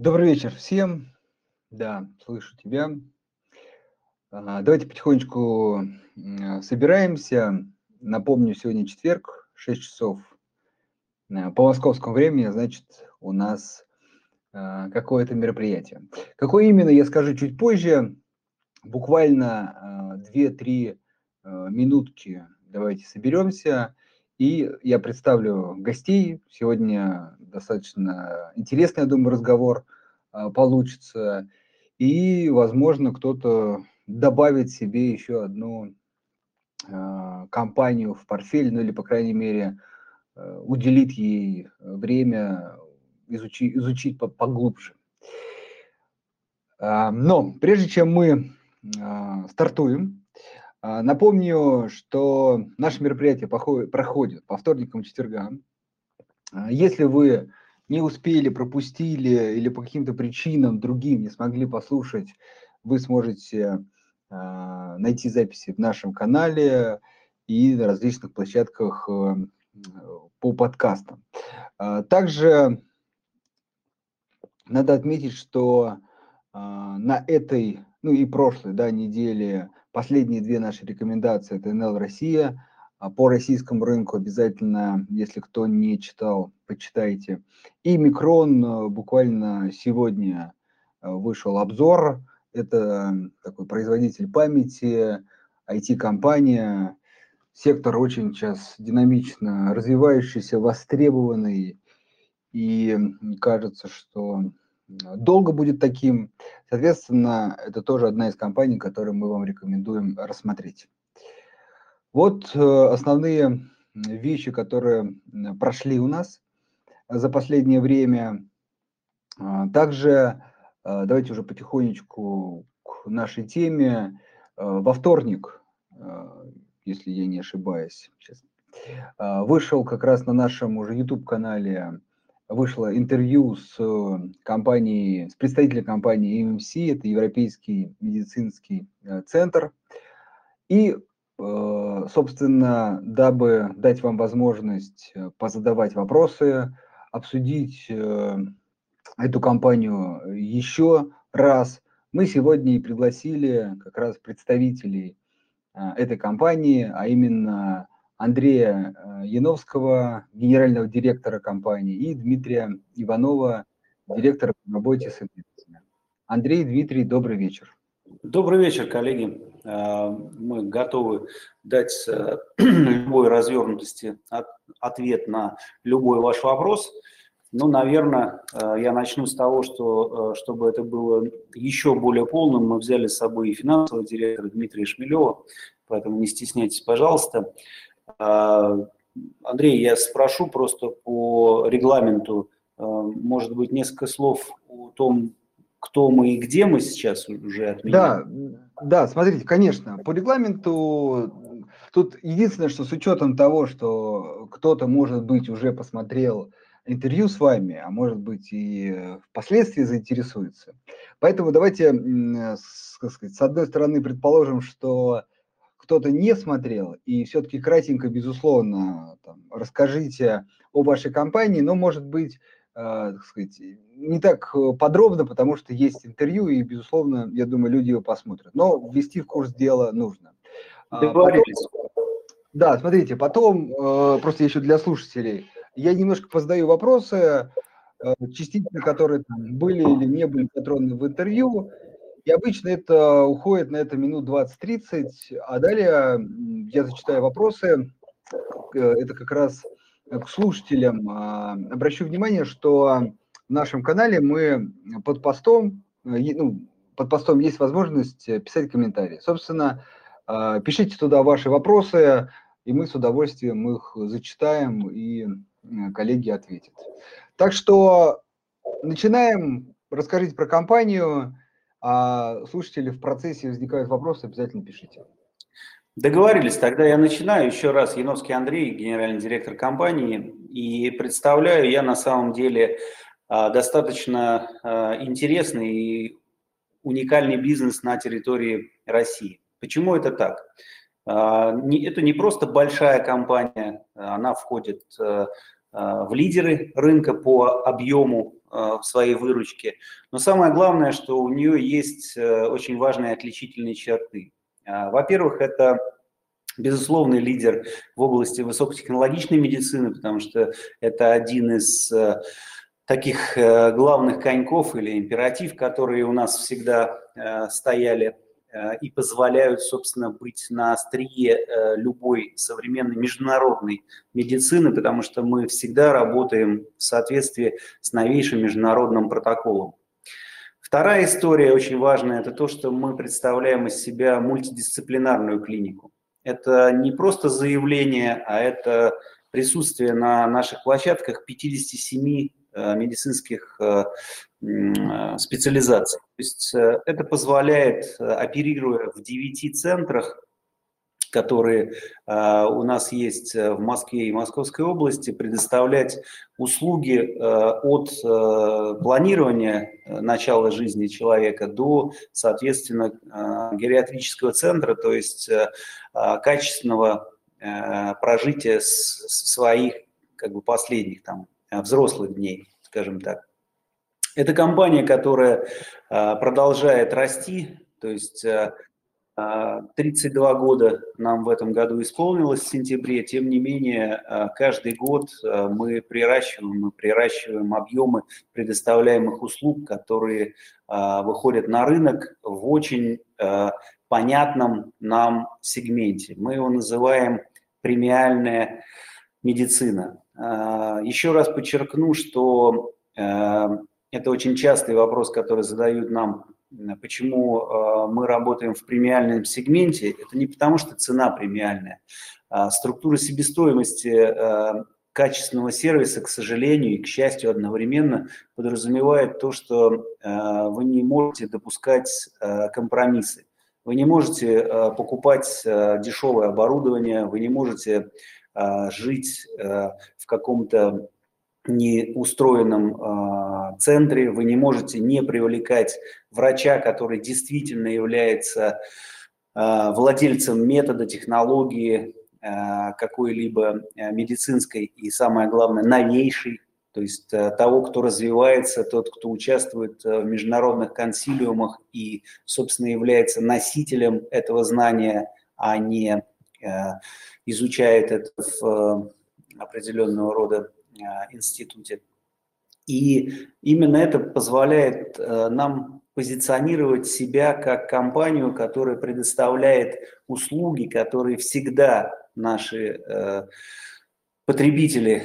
Добрый вечер всем. Да, слышу тебя. А, давайте потихонечку собираемся. Напомню, сегодня четверг, 6 часов э, по московскому времени, значит, у нас а, какое-то мероприятие. Какое именно, я скажу чуть позже. Буквально 2-3 а, минутки давайте соберемся. И я представлю гостей. Сегодня достаточно интересный, я думаю, разговор получится. И, возможно, кто-то добавит себе еще одну э, компанию в портфель, ну или, по крайней мере, э, уделит ей время изучить, изучить поглубже. Э, но прежде чем мы стартуем, напомню, что наше мероприятие проходит по вторникам и четвергам. Если вы не успели, пропустили или по каким-то причинам другим не смогли послушать, вы сможете а, найти записи в нашем канале и на различных площадках э, по подкастам. А, также надо отметить, что а, на этой, ну и прошлой да, неделе последние две наши рекомендации – это НЛ Россия. По российскому рынку обязательно, если кто не читал, почитайте. И Микрон э, буквально сегодня э, вышел обзор это такой производитель памяти, IT-компания, сектор очень сейчас динамично развивающийся, востребованный, и кажется, что долго будет таким. Соответственно, это тоже одна из компаний, которую мы вам рекомендуем рассмотреть. Вот э, основные вещи, которые прошли у нас за последнее время. А, также а, давайте уже потихонечку к нашей теме. А, во вторник, если я не ошибаюсь, сейчас, вышел как раз на нашем уже YouTube-канале вышло интервью с компанией, с представителем компании EMC, это Европейский медицинский э, центр. И, э, собственно, дабы дать вам возможность э, позадавать вопросы, обсудить эту компанию э, еще раз. Мы сегодня и пригласили как раз представителей этой компании, а именно Андрея э, Яновского, генерального директора компании, и Дмитрия Иванова, директора по работе с инвесторами. Андрей, Дмитрий, добрый вечер. Добрый вечер, коллеги. А, мы готовы дать э, любой развернутости ответ на любой ваш вопрос. Ну, наверное, э, я начну с того, что, э, чтобы это было еще более полным, мы взяли с собой и финансового директора Дмитрия Шмелева, поэтому не стесняйтесь, пожалуйста. Э, Андрей, я спрошу просто по регламенту, может быть, несколько слов о том, кто мы и где мы сейчас уже отменили. Да, да, смотрите, конечно, по регламенту тут единственное, что с учетом того, что кто-то, может быть, уже посмотрел интервью с вами, а может быть и впоследствии заинтересуется. Поэтому давайте, сказать, с одной стороны, предположим, что кто-то не смотрел, и все-таки кратенько, безусловно, там, расскажите о вашей компании, но, может быть, э, так сказать, не так подробно, потому что есть интервью, и, безусловно, я думаю, люди его посмотрят. Но ввести в курс дела нужно. А Договорились. Потом, да, смотрите, потом, э, просто еще для слушателей – я немножко позадаю вопросы, э, частично которые там, были или не были патроны в интервью, и обычно это уходит на это минут 20-30, а далее я зачитаю вопросы. Э, это как раз к слушателям. А, обращу внимание, что в нашем канале мы под постом, э, ну, под постом есть возможность писать комментарии. Собственно, пишите туда ваши вопросы, и мы с удовольствием их зачитаем и коллеги ответят. Так что начинаем. Расскажите про компанию. А слушатели в процессе возникают вопросы, обязательно пишите. Договорились, тогда я начинаю. Еще раз, Яновский Андрей, генеральный директор компании. И представляю я на самом деле а, достаточно а, интересный и уникальный бизнес на территории России. Почему это так? А, это не просто большая компания, она входит в лидеры рынка по объему в своей выручке. Но самое главное, что у нее есть очень важные отличительные черты. Во-первых, это безусловный лидер в области высокотехнологичной медицины, потому что это один из таких главных коньков или императив, которые у нас всегда стояли Э, и позволяют, собственно, быть на острие э, любой современной международной медицины, потому что мы всегда работаем в соответствии с новейшим международным протоколом. Вторая история очень важная – это то, что мы представляем из себя мультидисциплинарную клинику. Это не просто заявление, а это присутствие на наших площадках 57 Э, медицинских э, э, специализаций. То есть это позволяет, оперируя в 9 центрах, которые у нас есть в Москве и Московской области, предоставлять услуги от планирования начала жизни человека до, соответственно, гериатрического центра, то есть качественного прожития своих как бы последних там Э, взрослых дней, скажем так. Это компания, которая э, продолжает расти, то есть 32 э, года нам в этом году исполнилось в сентябре, тем не менее каждый год мы приращиваем, мы приращиваем объемы предоставляемых услуг, которые выходят на рынок в очень понятном нам сегменте. Мы его называем премиальная медицина. А, еще раз подчеркну, что это очень частый вопрос, который задают нам, почему э, мы работаем в премиальном сегменте. Это не потому, что цена премиальная. А структура себестоимости э, качественного сервиса, к сожалению и к счастью одновременно, подразумевает то, что вы не можете допускать компромиссы. Вы не можете покупать дешевое оборудование, вы не можете а, жить в каком-то неустроенном а, центре, вы не можете не привлекать врача, который действительно является а, владельцем метода, технологии какой-либо э, медицинской и, самое главное, новейшей, то есть э, того, кто развивается, тот, кто участвует в международных консилиумах и, собственно, является носителем этого знания, а не изучает это в э, определенного рода э, институте. И именно это позволяет э, нам позиционировать себя как компанию, которая предоставляет услуги, которые всегда наши потребители,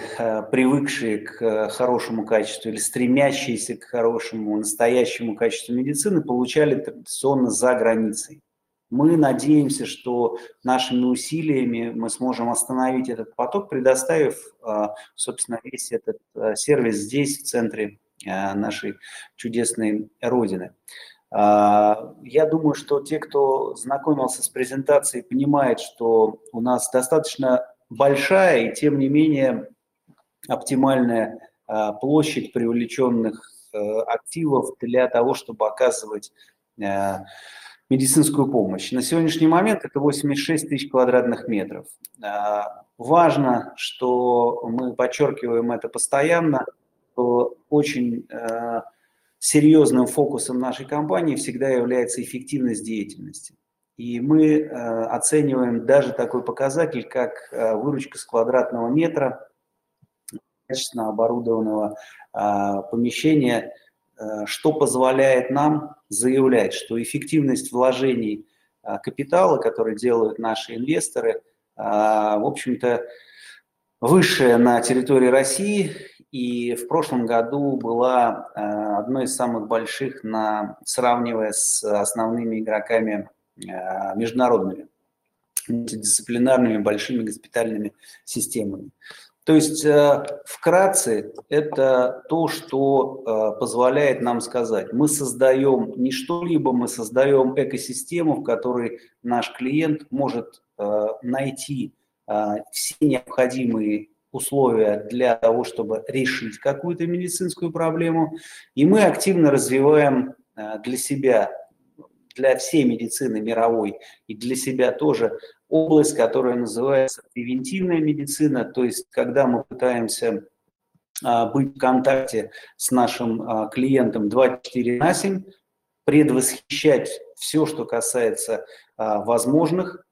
привыкшие к хорошему качеству или стремящиеся к хорошему, настоящему качеству медицины, получали традиционно за границей. Мы надеемся, что нашими усилиями мы сможем остановить этот поток, предоставив, а, собственно, весь этот а, сервис здесь, в центре а, нашей чудесной Родины. Я думаю, что те, кто знакомился с презентацией, понимают, что у нас достаточно большая и, тем не менее, оптимальная площадь привлеченных активов для того, чтобы оказывать медицинскую помощь. На сегодняшний момент это 86 тысяч квадратных метров. А, важно, что мы подчеркиваем это постоянно, что очень а, серьезным фокусом нашей компании всегда является эффективность деятельности. И мы а, оцениваем даже такой показатель, как выручка с квадратного метра качественно оборудованного помещения – что позволяет нам заявлять, что эффективность вложений э, капитала, которые делают наши инвесторы, э, в общем-то, высшая на территории России и в прошлом году была одной из самых больших, на, сравнивая с основными игроками международными, мультидисциплинарными большими госпитальными системами. То есть э, вкратце это то, что э, позволяет нам сказать, мы создаем не что-либо, мы создаем экосистему, в которой наш клиент может э, найти все необходимые условия для того, чтобы решить какую-то медицинскую проблему. И мы активно развиваем для себя, для всей медицины мировой и для себя тоже область, которая называется превентивная медицина, то есть когда мы пытаемся быть в контакте с нашим клиентом 24 на 7, предвосхищать все, что касается возможных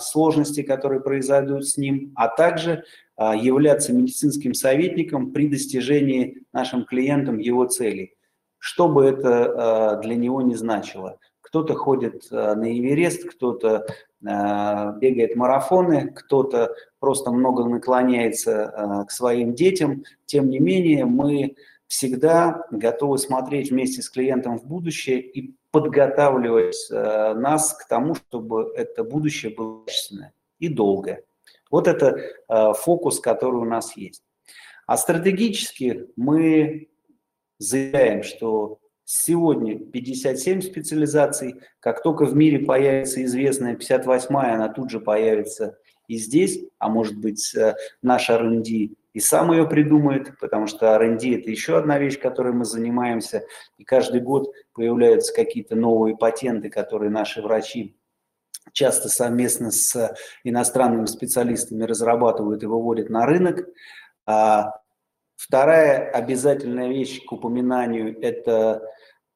сложностей, которые произойдут с ним, а также являться медицинским советником при достижении нашим клиентам его целей. Что бы это для него не значило. Кто-то ходит на Эверест, кто-то бегает марафоны, кто-то просто много наклоняется к своим детям. Тем не менее, мы всегда готовы смотреть вместе с клиентом в будущее и подготавливать э, нас к тому, чтобы это будущее было качественное и долгое. Вот это э, фокус, который у нас есть. А стратегически мы заявляем, что сегодня 57 специализаций, как только в мире появится известная 58-я, она тут же появится и здесь, а может быть э, наш R&D и сам ее придумает, потому что R&D – это еще одна вещь, которой мы занимаемся, и каждый год появляются какие-то новые патенты, которые наши врачи часто совместно с иностранными специалистами разрабатывают и выводят на рынок. А вторая обязательная вещь к упоминанию – это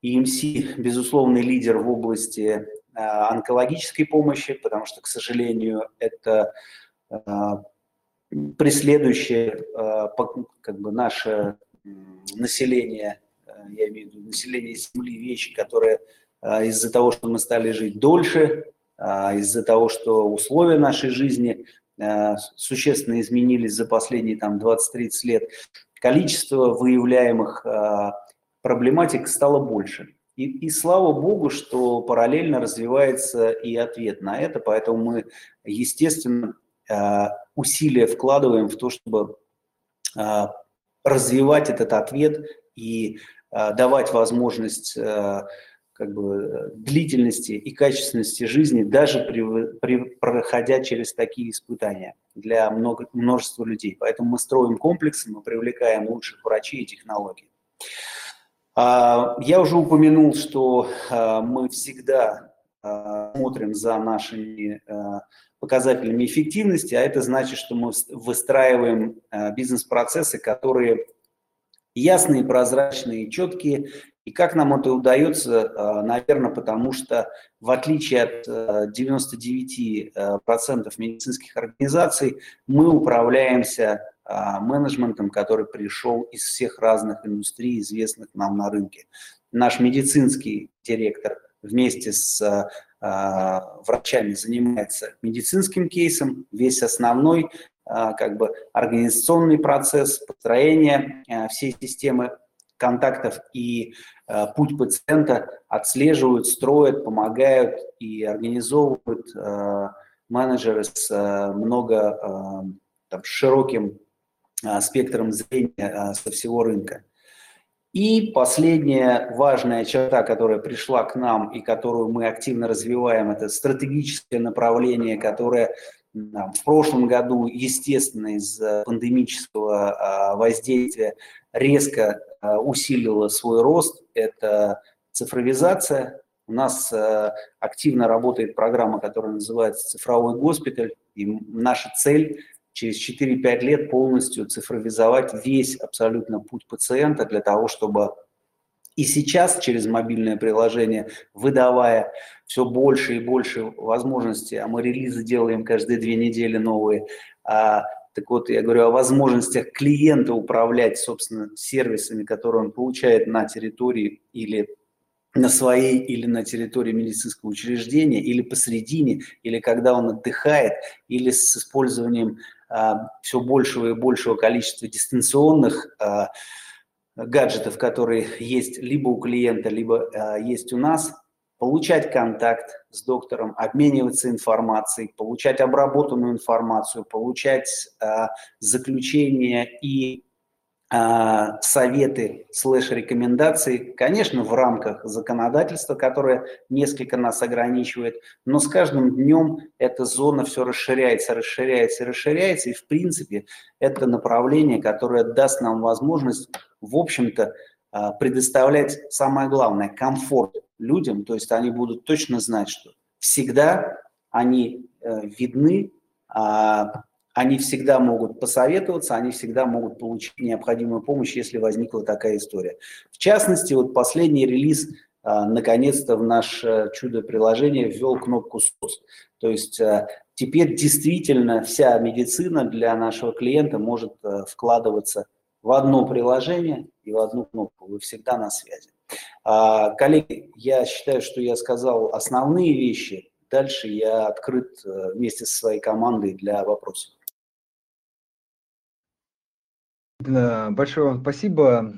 EMC, безусловный лидер в области а, онкологической помощи, потому что, к сожалению, это а, преследующее а, как бы наше население, я имею в виду население Земли, вещи, которые из-за того, что мы стали жить дольше, из-за того, что условия нашей жизни существенно изменились за последние там 20-30 лет, количество выявляемых проблематик стало больше. И, и слава богу, что параллельно развивается и ответ на это, поэтому мы, естественно, Э, усилия вкладываем в то, чтобы э, развивать этот ответ и э, давать возможность как бы, длительности и качественности жизни, даже при, при, проходя через такие испытания для много, множества людей. Поэтому мы строим комплексы, мы привлекаем лучших врачей и технологий. Я уже упомянул, что мы всегда смотрим за нашими показателями эффективности, а это значит, что мы выстраиваем э, бизнес-процессы, которые ясные, прозрачные, четкие. И как нам это удается? Э, Наверное, потому что в отличие от 99% э, медицинских организаций, мы управляемся менеджментом, который пришел из всех разных индустрий, известных нам на рынке. Наш медицинский директор вместе с а, врачами занимается медицинским кейсом, весь основной а, как бы организационный процесс построения а, всей системы контактов и путь пациента отслеживают, строят, помогают и организовывают менеджеры с много там, широким спектром зрения со всего рынка. И последняя важная черта, которая пришла к нам и которую мы активно развиваем, это стратегическое направление, которое в прошлом году, естественно, из-за пандемического а, воздействия резко а, усилило свой рост. Это цифровизация. У нас а, активно работает программа, которая называется «Цифровой госпиталь». И наша цель через 4-5 лет полностью цифровизовать весь абсолютно путь пациента для того, чтобы и сейчас через мобильное приложение, выдавая все больше и больше возможностей, а мы релизы делаем каждые две недели новые, а, так вот, я говорю о возможностях клиента управлять, собственно, сервисами, которые он получает на территории или на своей или на территории медицинского учреждения, или посредине, или когда он отдыхает, или с использованием а, все большего и большего количества дистанционных а, гаджетов, которые есть либо у клиента, либо а, есть у нас, получать контакт с доктором, обмениваться информацией, получать обработанную информацию, получать заключение и а, советы слэш-рекомендации, конечно, в рамках законодательства, которое несколько нас ограничивает, но с каждым днем эта зона все расширяется, расширяется, расширяется, и в принципе это направление, которое даст нам возможность, в общем-то, а, предоставлять самое главное, комфорт людям, то есть они будут точно знать, что всегда они э, видны, а, они всегда могут посоветоваться, они всегда могут получить необходимую помощь, если возникла такая история. В частности, вот последний релиз а, наконец-то в наше чудо-приложение ввел кнопку СОС. То есть а, теперь действительно вся медицина для нашего клиента может а, вкладываться в одно приложение и в одну кнопку. Вы всегда на связи. Коллеги, я считаю, что я сказал основные вещи. Дальше я открыт вместе со своей командой для вопросов. Большое вам спасибо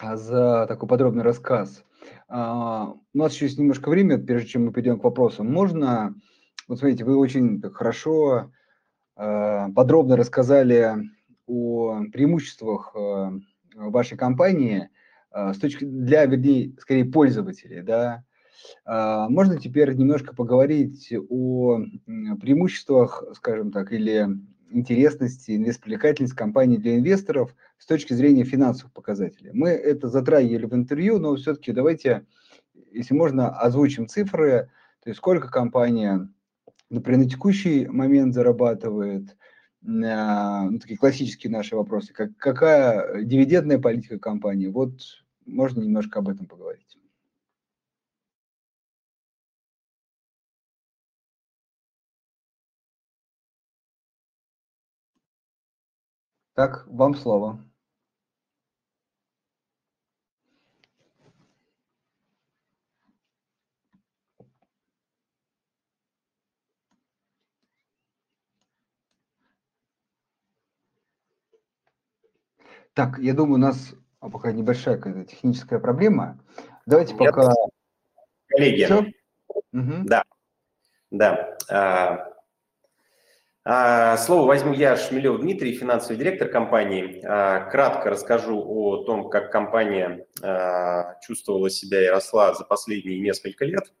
а, за такой подробный рассказ. А, у нас еще есть немножко времени, прежде чем мы перейдем к вопросам. Можно, вот смотрите, вы очень хорошо, а, подробно рассказали о преимуществах вашей компании с точки для, вернее, скорее пользователей, да. Можно теперь немножко поговорить о преимуществах, скажем так, или интересности, привлекательность компании для инвесторов с точки зрения финансовых показателей. Мы это затрагивали в интервью, но все-таки давайте, если можно, озвучим цифры, то есть сколько компания, например, на текущий момент зарабатывает, ну, такие классические наши вопросы, как, какая дивидендная политика компании, вот можно немножко об этом поговорить. Так, вам слово. Так, я думаю, у нас пока небольшая какая-то техническая проблема. Давайте Нет. пока... Коллеги, Угу. да, да. А, а, слово возьму я, Шмелев Дмитрий, финансовый директор компании. А, кратко расскажу о том, как компания а, чувствовала себя и росла за последние несколько лет.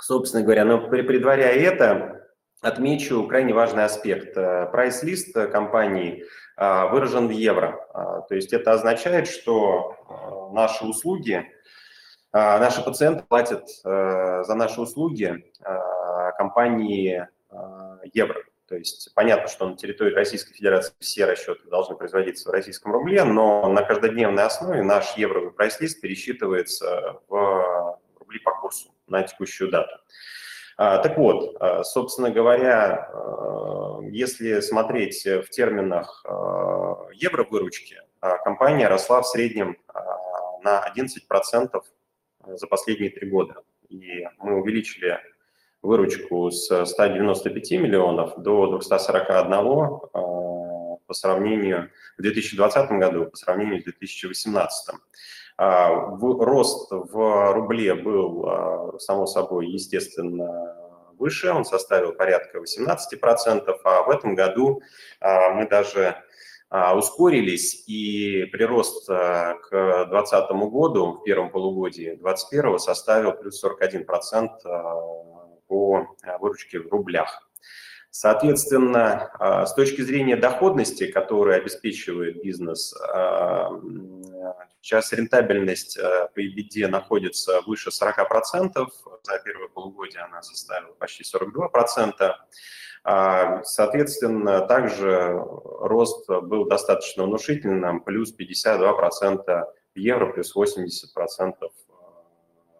Собственно говоря, но предваряя это, отмечу крайне важный аспект. Прайс-лист компании выражен в евро. То есть это означает, что наши услуги, наши пациенты платят за наши услуги компании евро. То есть понятно, что на территории Российской Федерации все расчеты должны производиться в российском рубле, но на каждодневной основе наш евровый прайс-лист пересчитывается в рубли по курсу на текущую дату. А, так вот, а, собственно говоря, а, если смотреть в терминах евро-выручки, компания росла в среднем на 11% за последние три года. И мы увеличили выручку с 195 миллионов до 241 а, по сравнению в 2020 году по сравнению с 2018. А, рост в рубле был, а, само собой, естественно, выше, он составил порядка 18%, а в этом году мы даже ускорились, и прирост к 2020 году в первом полугодии 2021 составил плюс 41% по выручке в рублях. Соответственно, э, с точки зрения доходности, которую обеспечивает бизнес, э, сейчас рентабельность по EBITDA находится выше 40%, за первое полугодие она составила почти 42%. Соответственно, также рост был достаточно внушительным, плюс 52% в евро, плюс 80%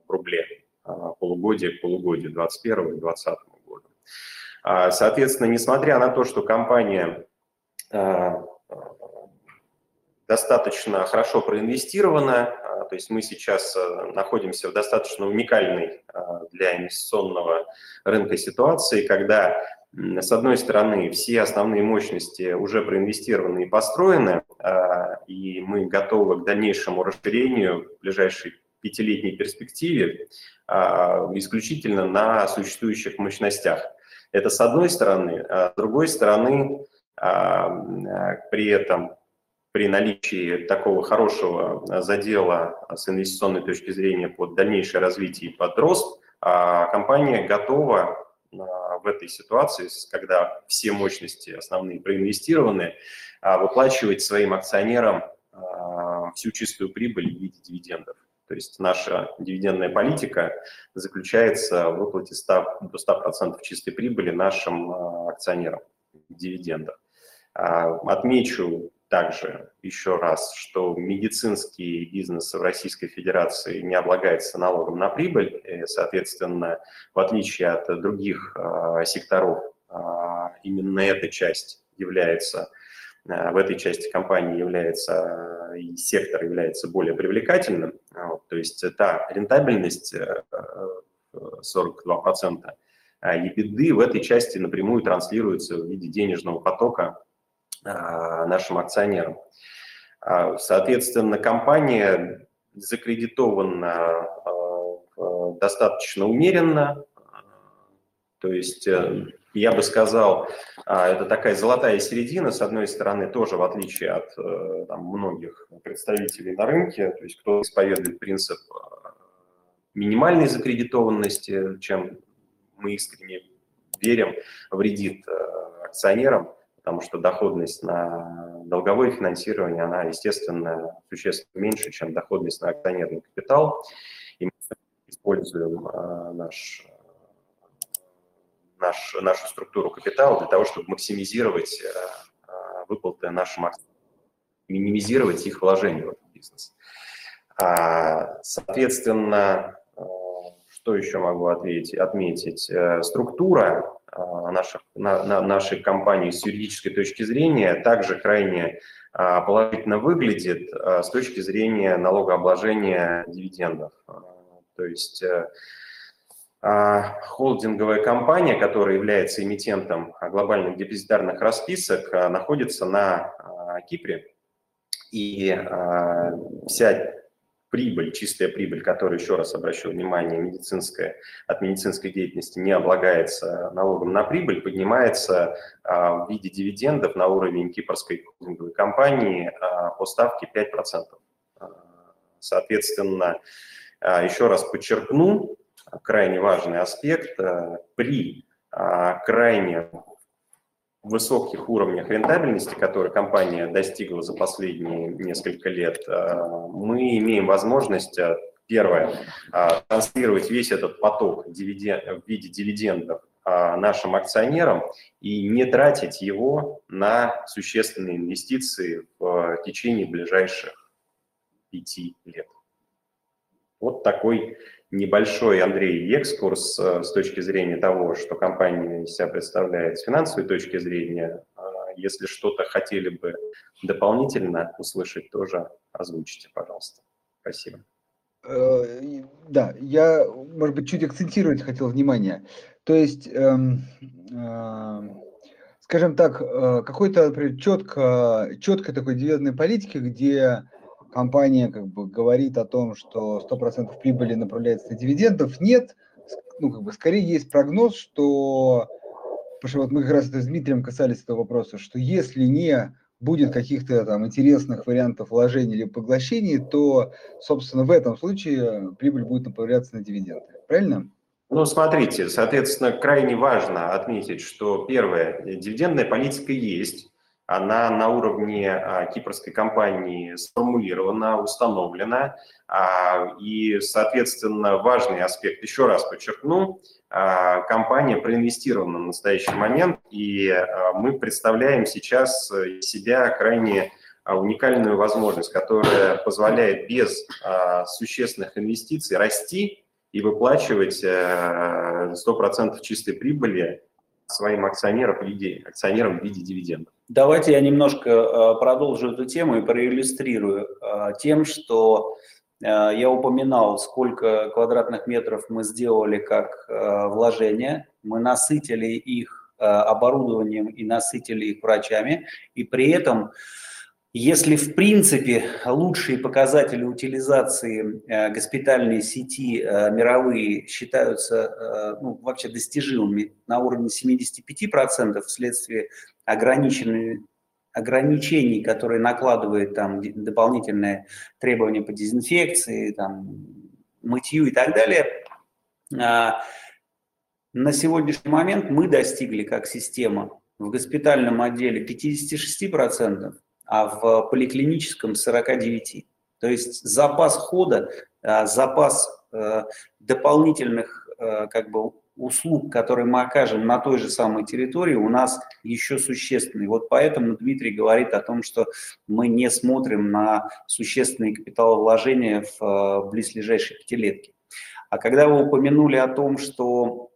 в рубле. А, полугодие к полугодию 2021 и 2020 года. А, соответственно, несмотря на то, что компания а, достаточно хорошо проинвестирована, то есть мы сейчас находимся в достаточно уникальной для инвестиционного рынка ситуации, когда с одной стороны, все основные мощности уже проинвестированы и построены, и мы готовы к дальнейшему расширению в ближайшие пятилетней перспективе а, исключительно на существующих мощностях. Это с одной стороны. А с другой стороны, а, при этом при наличии такого хорошего задела с инвестиционной точки зрения под дальнейшее развитие и под рост, компания готова в этой ситуации, когда все мощности основные проинвестированы, выплачивать своим акционерам всю чистую прибыль в виде дивидендов. То есть наша дивидендная политика заключается в выплате 100, до 100% чистой прибыли нашим а, акционерам дивидендов. Отмечу также еще раз, что медицинский бизнес в Российской Федерации не облагается налогом на прибыль, и, соответственно, в отличие от других секторов, именно эта часть является в этой части компании является и сектор является более привлекательным, вот, то есть та рентабельность 42% EBITDA в этой части напрямую транслируется в виде денежного потока нашим акционерам. А, соответственно, компания закредитована достаточно умеренно, то есть э, я бы сказал, это такая золотая середина, с одной стороны, тоже в отличие от э, там, многих представителей на рынке, то есть кто исповедует принцип минимальной закредитованности, чем мы искренне верим, вредит э, акционерам, потому что доходность на долговое финансирование, она, естественно, существенно меньше, чем доходность на акционерный капитал. И мы используем э, наш, наш, нашу структуру капитала для того, чтобы максимизировать э, выплаты нашим акционерам, минимизировать их вложения в этот бизнес. А, соответственно, что еще могу ответить, отметить? Э, структура э, наших, на, на нашей компании с юридической точки зрения также крайне э, положительно выглядит с точки зрения налогообложения дивидендов. То есть холдинговая компания, которая является эмитентом глобальных депозитарных расписок, находится на Кипре. И вся прибыль, чистая прибыль, которая, еще раз обращу внимание, медицинская, от медицинской деятельности не облагается налогом на прибыль, поднимается а, в виде дивидендов на уровень кипрской холдинговой компании а, по ставке 5%. А, соответственно, а, еще раз подчеркну, крайне важный аспект, а, при а, крайне высоких уровнях рентабельности, которые компания достигла за последние несколько лет, э, мы имеем возможность, э, первое, э, транслировать весь этот поток в виде дивидендов нашим акционерам и не тратить его на существенные инвестиции в течение ближайших пяти лет. Вот такой небольшой, Андрей, экскурс э, с точки зрения того, что компания себя представляет с финансовой точки зрения. А если что-то хотели бы дополнительно услышать, тоже озвучите, пожалуйста. Спасибо. Э, да, я, может быть, чуть акцентировать хотел внимание. То есть, эм, э, скажем так, какой-то, четко, четкой такой дивидендной политики, где компания как бы говорит о том, что 100% прибыли направляется на дивидендов, нет. Ну, как бы скорее есть прогноз, что, потому что вот мы как раз с Дмитрием касались этого вопроса, что если не будет каких-то там интересных вариантов вложений или поглощений, то, собственно, в этом случае прибыль будет направляться на дивиденды. Правильно? Ну, смотрите, соответственно, крайне важно отметить, что первое, дивидендная политика есть, она на уровне а, кипрской компании сформулирована, установлена. А, и, соответственно, важный аспект, еще раз подчеркну, а, компания проинвестирована в настоящий момент, и мы представляем сейчас себя крайне уникальную возможность, которая позволяет без существенных инвестиций расти и выплачивать 100% чистой прибыли своим акционерам в виде, акционерам в виде дивидендов. Давайте я немножко э, продолжу эту тему и проиллюстрирую э, тем, что э, я упоминал, сколько квадратных метров мы сделали как вложение. Мы насытили их оборудованием и насытили их врачами. И при этом если в принципе лучшие показатели утилизации госпитальной сети мировые считаются ну, вообще достижимыми на уровне 75% вследствие ограниченной ограничений, которые накладывают там дополнительные требования по дезинфекции, там, мытью и так далее, а, на сегодняшний момент мы достигли как система в госпитальном отделе 56%, а в поликлиническом 49. То есть запас хода, а, запас э, дополнительных э, как бы услуг, которые мы окажем на той же самой территории, у нас еще существенный. Вот поэтому Дмитрий говорит о том, что мы не смотрим на существенные капиталовложения в э, близлежащей пятилетке. А когда вы упомянули о том, что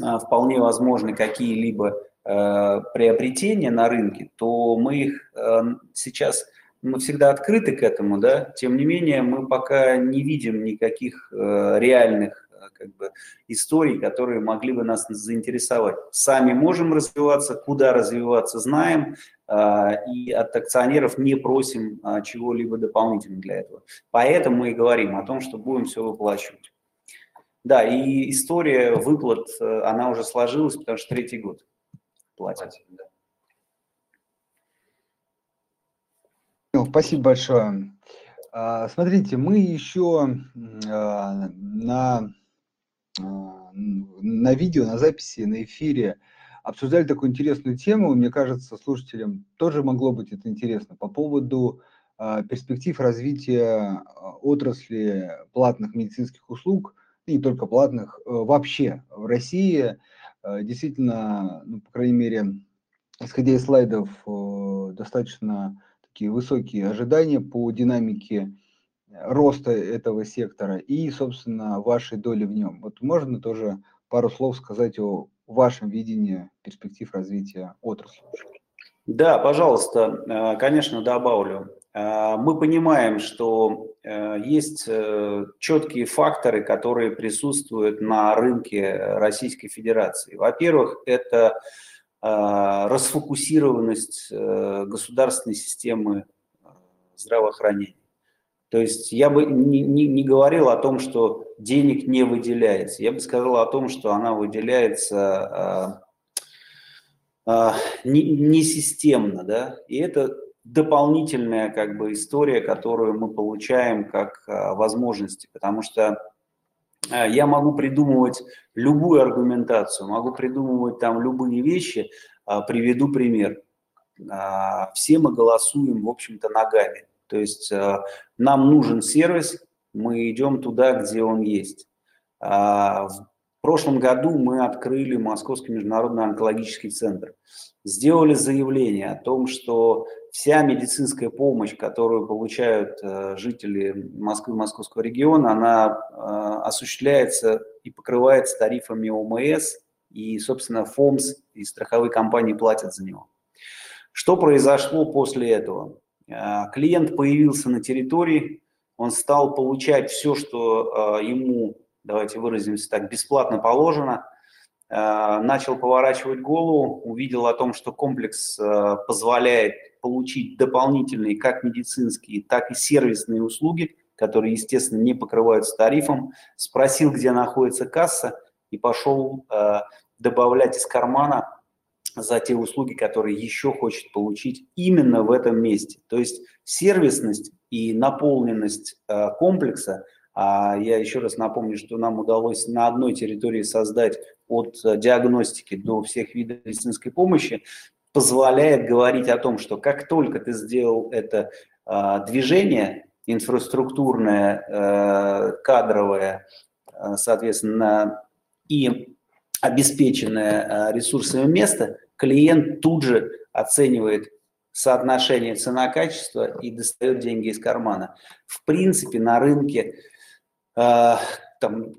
э, вполне возможны какие-либо э, приобретения на рынке, то мы их сейчас мы всегда открыты к этому, да, тем не менее мы пока не видим никаких реальных как бы историй, которые могли бы нас заинтересовать. Сами можем развиваться, куда развиваться знаем, а, и от акционеров не просим а, чего-либо дополнительно для этого. Поэтому мы и говорим о том, что будем все выплачивать. Да, и история выплат, э, она уже сложилась, потому что третий год платят. Спасибо большое. А, смотрите, мы еще на на видео, на записи, на эфире обсуждали такую интересную тему. Мне кажется, слушателям тоже могло быть это интересно по поводу а, перспектив развития а, отрасли платных медицинских услуг, и не только платных, вообще в России. Действительно, ну, по крайней мере, исходя из слайдов, достаточно такие высокие ожидания по динамике роста этого сектора и, собственно, вашей доли в нем. Вот можно тоже пару слов сказать о вашем видении перспектив развития отрасли? Да, пожалуйста, э, конечно, добавлю. Э, мы понимаем, что э, есть четкие факторы, которые присутствуют на рынке Российской Федерации. Во-первых, это расфокусированность государственной системы здравоохранения. То есть я бы не, не, не говорил о том, что денег не выделяется. Я бы сказал о том, что она выделяется э, э, не, не системно, да, и это дополнительная как бы история, которую мы получаем как э, возможности, потому что я могу придумывать любую аргументацию, могу придумывать там любые вещи. Приведу пример. Все мы голосуем, в общем-то, ногами. То есть э, нам нужен сервис, мы идем туда, где он есть. А, в прошлом году мы открыли Московский международный онкологический центр. Сделали заявление о том, что вся медицинская помощь, которую получают э, жители Москвы и Московского региона, она э, осуществляется и покрывается тарифами ОМС, и, собственно, ФОМС и страховые компании платят за него. Что произошло после этого? А, клиент появился на территории, он стал получать все, что а, ему, давайте выразимся так, бесплатно положено, а, начал поворачивать голову, увидел о том, что комплекс позволяет получить дополнительные как медицинские, так и сервисные услуги, которые, естественно, не покрываются тарифом, спросил, где находится касса, и пошел добавлять из кармана за те услуги, которые еще хочет получить именно в этом месте. То есть сервисность и наполненность э, комплекса, а я еще раз напомню, что нам удалось на одной территории создать от э, диагностики до всех видов медицинской помощи, позволяет говорить о том, что как только ты сделал это э, движение инфраструктурное, кадровое, соответственно, и обеспеченное ресурсами место, клиент тут же оценивает соотношение цена-качество и достает деньги из кармана. В принципе, на рынке, э, там,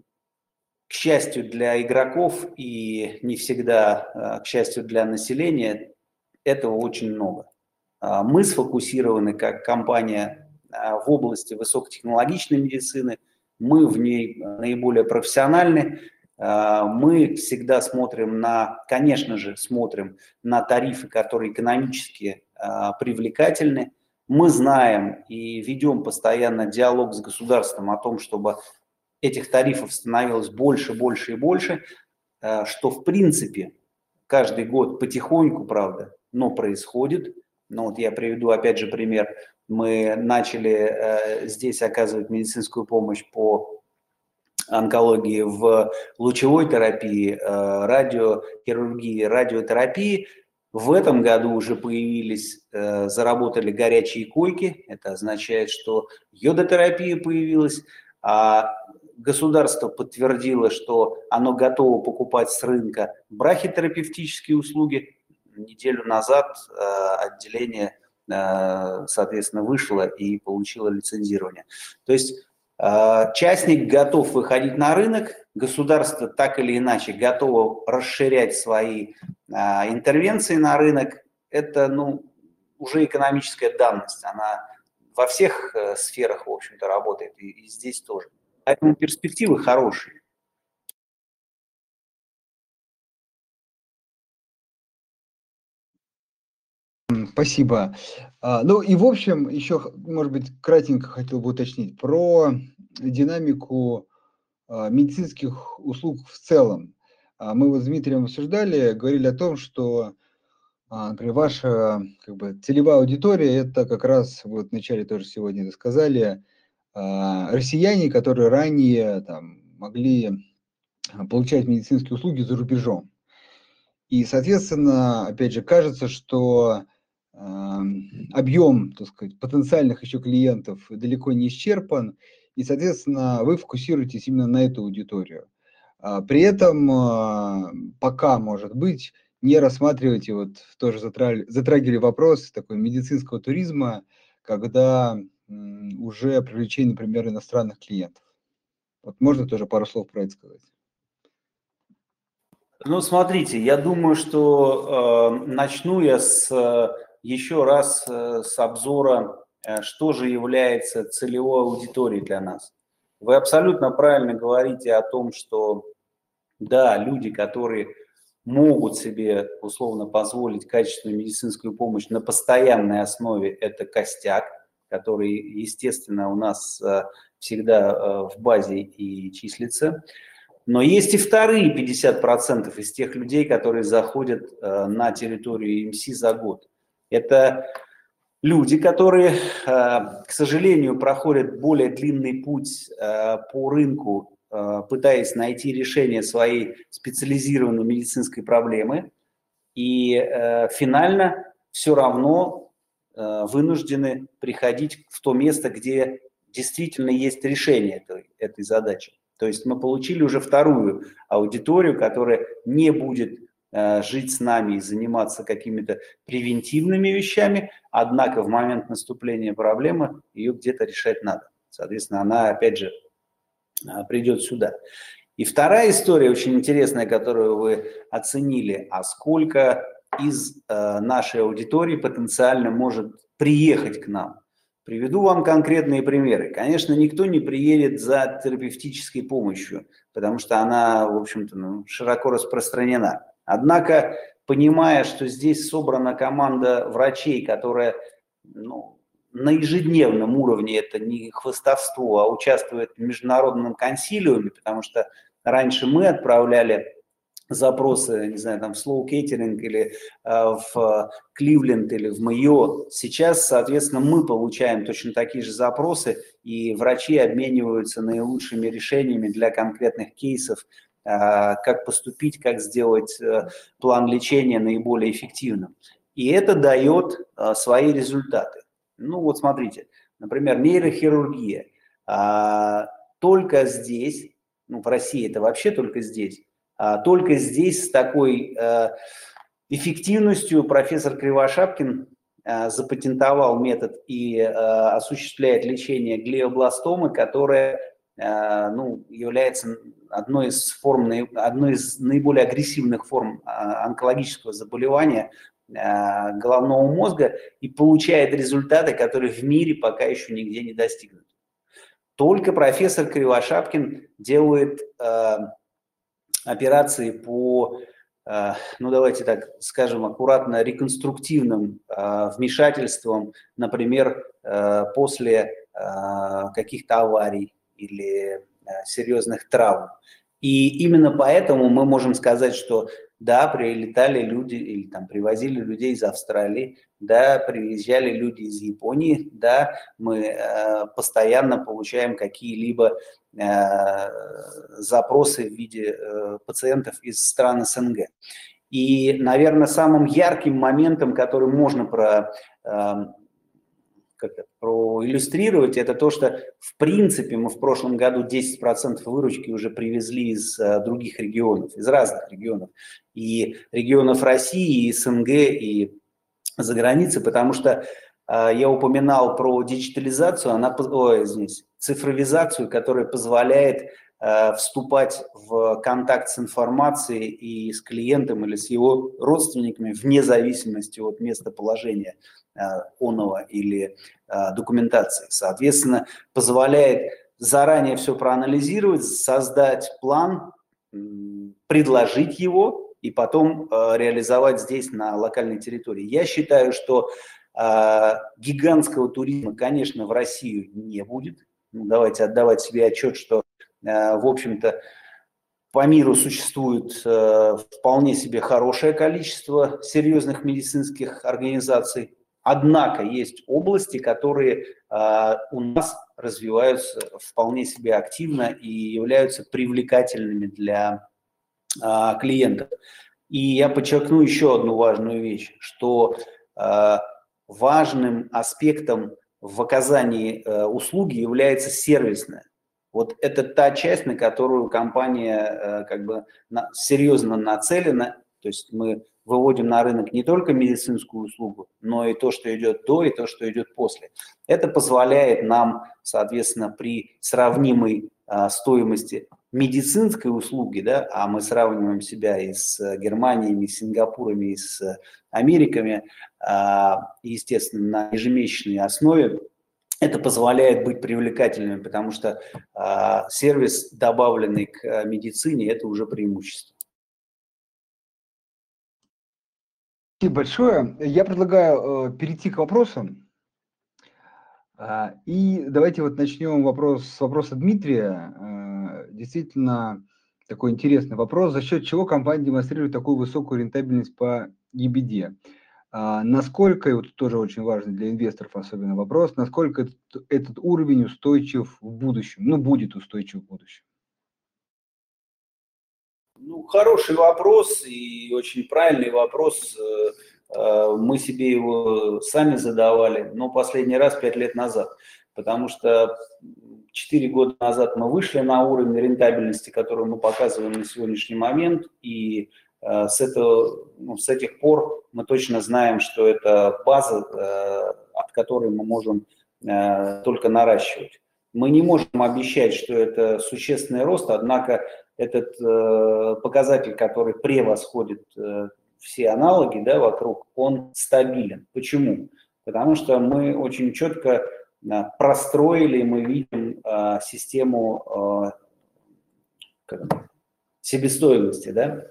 к счастью для игроков и не всегда, э, к счастью для населения, этого очень много. Э, мы сфокусированы как компания э, в области высокотехнологичной медицины, мы в ней наиболее профессиональны, мы всегда смотрим на, конечно же, смотрим на тарифы, которые экономически а, привлекательны. Мы знаем и ведем постоянно диалог с государством о том, чтобы этих тарифов становилось больше, больше и больше, а, что в принципе каждый год потихоньку, правда, но происходит. Ну вот я приведу опять же пример. Мы начали э, здесь оказывать медицинскую помощь по онкологии, в лучевой терапии, э, радиохирургии, радиотерапии. В этом году уже появились, э, заработали горячие койки. Это означает, что йодотерапия появилась. А государство подтвердило, что оно готово покупать с рынка брахитерапевтические услуги. Неделю назад отделение, соответственно, вышло и получило лицензирование. То есть частник готов выходить на рынок, государство так или иначе готово расширять свои интервенции на рынок. Это ну, уже экономическая данность, она во всех э, сферах, в общем-то, работает, и, и здесь тоже. Поэтому перспективы хорошие. Спасибо. А, ну и в общем, еще, может быть, кратенько хотел бы уточнить про динамику а, медицинских услуг в целом. А, мы вот с Дмитрием обсуждали, говорили о том, что например, ваша как бы, целевая аудитория – это как раз, вот вначале тоже сегодня это сказали, россияне, которые ранее там, могли получать медицинские услуги за рубежом. И, соответственно, опять же, кажется, что объем, так сказать, потенциальных еще клиентов далеко не исчерпан, и, соответственно, вы фокусируетесь именно на эту аудиторию. При этом пока, может быть, не рассматриваете, вот тоже затрагивали, вопрос такой медицинского туризма, когда уже привлечение, например, иностранных клиентов. Вот можно тоже пару слов про это сказать? Ну, смотрите, я думаю, что э, начну я с еще раз э, с обзора, э, что же является целевой аудиторией для нас. Вы абсолютно правильно говорите о том, что да, люди, которые могут себе условно позволить качественную медицинскую помощь на постоянной основе, это костяк, который, естественно, у нас э, всегда в базе и числится. Но есть и вторые 50% из тех людей, которые заходят на территорию МС за год. Это люди, которые, к сожалению, проходят более длинный путь по рынку Э, пытаясь найти решение своей специализированной медицинской проблемы, и э, финально все равно э, вынуждены приходить в то место, где действительно есть решение этой, этой задачи. То есть мы получили уже вторую аудиторию, которая не будет э, жить с нами и заниматься какими-то превентивными вещами, однако в момент наступления проблемы ее где-то решать надо. Соответственно, она, опять же, а, придет сюда. И вторая история очень интересная, которую вы оценили, а сколько из э, нашей аудитории потенциально может приехать к нам. Приведу вам конкретные примеры. Конечно, никто не приедет за терапевтической помощью, потому что она, в общем-то, ну, широко распространена. Однако, понимая, что здесь собрана команда врачей, которая ну, на ежедневном уровне это не хвостовство, а участвует в международном консилиуме, потому что раньше мы отправляли запросы, не знаю, там в Slow Catering или э, в Кливленд или в Майо. Сейчас, соответственно, мы получаем точно такие же запросы, и врачи обмениваются наилучшими решениями для конкретных кейсов, как поступить, как сделать э, план лечения наиболее эффективным. И это дает э, свои результаты. Ну вот смотрите, например, нейрохирургия. А, только здесь, ну в России это вообще только здесь, а, только здесь с такой а, эффективностью профессор Кривошапкин а, запатентовал метод и а, осуществляет лечение глиобластомы, которая а, ну, является одной из форм, одной из наиболее агрессивных форм а, онкологического заболевания, Э, головного мозга и получает результаты, которые в мире пока еще нигде не достигнуты. Только профессор Кривошапкин делает э, операции по, э, ну давайте так скажем аккуратно, реконструктивным э, вмешательствам, например, э, после э, каких-то аварий или э, серьезных травм. И именно поэтому мы можем сказать, что да, прилетали люди или там привозили людей из Австралии, да, приезжали люди из Японии, да, мы э, постоянно получаем какие-либо э, запросы в виде э, пациентов из стран СНГ. И, наверное, самым ярким моментом, который можно про, э, как это, проиллюстрировать, это то, что в принципе мы в прошлом году 10% выручки уже привезли из а, других регионов, из разных регионов. И регионов России, и СНГ, и за границей, потому что а, я упоминал про диджитализацию, она, ой, извините, цифровизацию, которая позволяет а, вступать в контакт с информацией и с клиентом или с его родственниками вне зависимости от местоположения оного или документации. Соответственно, позволяет заранее все проанализировать, создать план, предложить его и потом реализовать здесь на локальной территории. Я считаю, что гигантского туризма, конечно, в Россию не будет. Ну, давайте отдавать себе отчет, что, в общем-то, по миру существует вполне себе хорошее количество серьезных медицинских организаций. Однако есть области, которые у нас развиваются вполне себе активно и являются привлекательными для клиентов. И я подчеркну еще одну важную вещь, что важным аспектом в оказании э, услуги является сервисная. Вот это та часть, на которую компания э, как бы серьезно нацелена. То есть мы выводим на рынок не только медицинскую услугу, но и то, что идет до, и то, что идет после. Это позволяет нам, соответственно, при сравнимой а, стоимости медицинской услуги, да, а мы сравниваем себя и с Германией, и с Сингапурами, и с Америками, а, естественно, на ежемесячной основе, это позволяет быть привлекательными, потому что а, сервис, добавленный к э, медицине, это уже преимущество. Спасибо большое. Я предлагаю перейти к вопросам. А, и давайте вот начнем вопрос с вопроса Дмитрия действительно такой интересный вопрос. За счет чего компания демонстрирует такую высокую рентабельность по EBD? А, насколько, и вот тоже очень важный для инвесторов особенно вопрос, насколько этот, этот уровень устойчив в будущем, ну, будет устойчив в будущем? Ну, хороший вопрос и очень правильный вопрос. Э, э, мы себе его сами задавали, но последний раз пять лет назад, потому что Четыре года назад мы вышли на уровень рентабельности, который мы показываем на сегодняшний момент, и э, с, этого, ну, с этих пор мы точно знаем, что это база, от которой мы можем только наращивать. Мы не можем обещать, что это существенный рост, однако этот э, показатель, который превосходит э, все аналоги да, вокруг, он стабилен. Почему? Потому что мы очень четко простроили, мы видим а, систему как, себестоимости, да,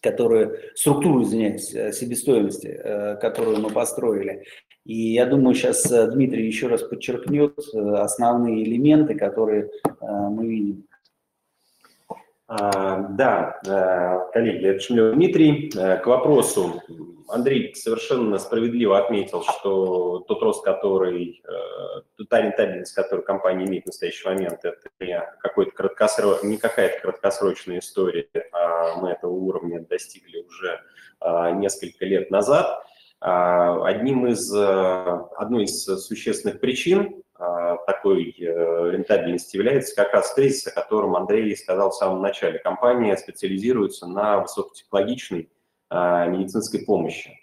которую, структуру, извиняюсь, э, себестоимости, э, которую мы построили. И я думаю, сейчас э, Дмитрий еще раз подчеркнет основные элементы, которые мы видим. А, да, э, коллеги, это Шмелев Дмитрий. Э, к вопросу. Андрей совершенно справедливо отметил, что тот рост, который, э, та рентабельность, которую компания имеет в настоящий момент, это не, какой-то краткосро... не какая-то краткосрочная история, а мы этого уровня достигли уже несколько лет назад. А, одним из, одной из существенных причин а, такой э, рентабельности является как раз тезис, о котором Андрей сказал в самом начале. Компания специализируется на высокотехнологичной а, медицинской помощи.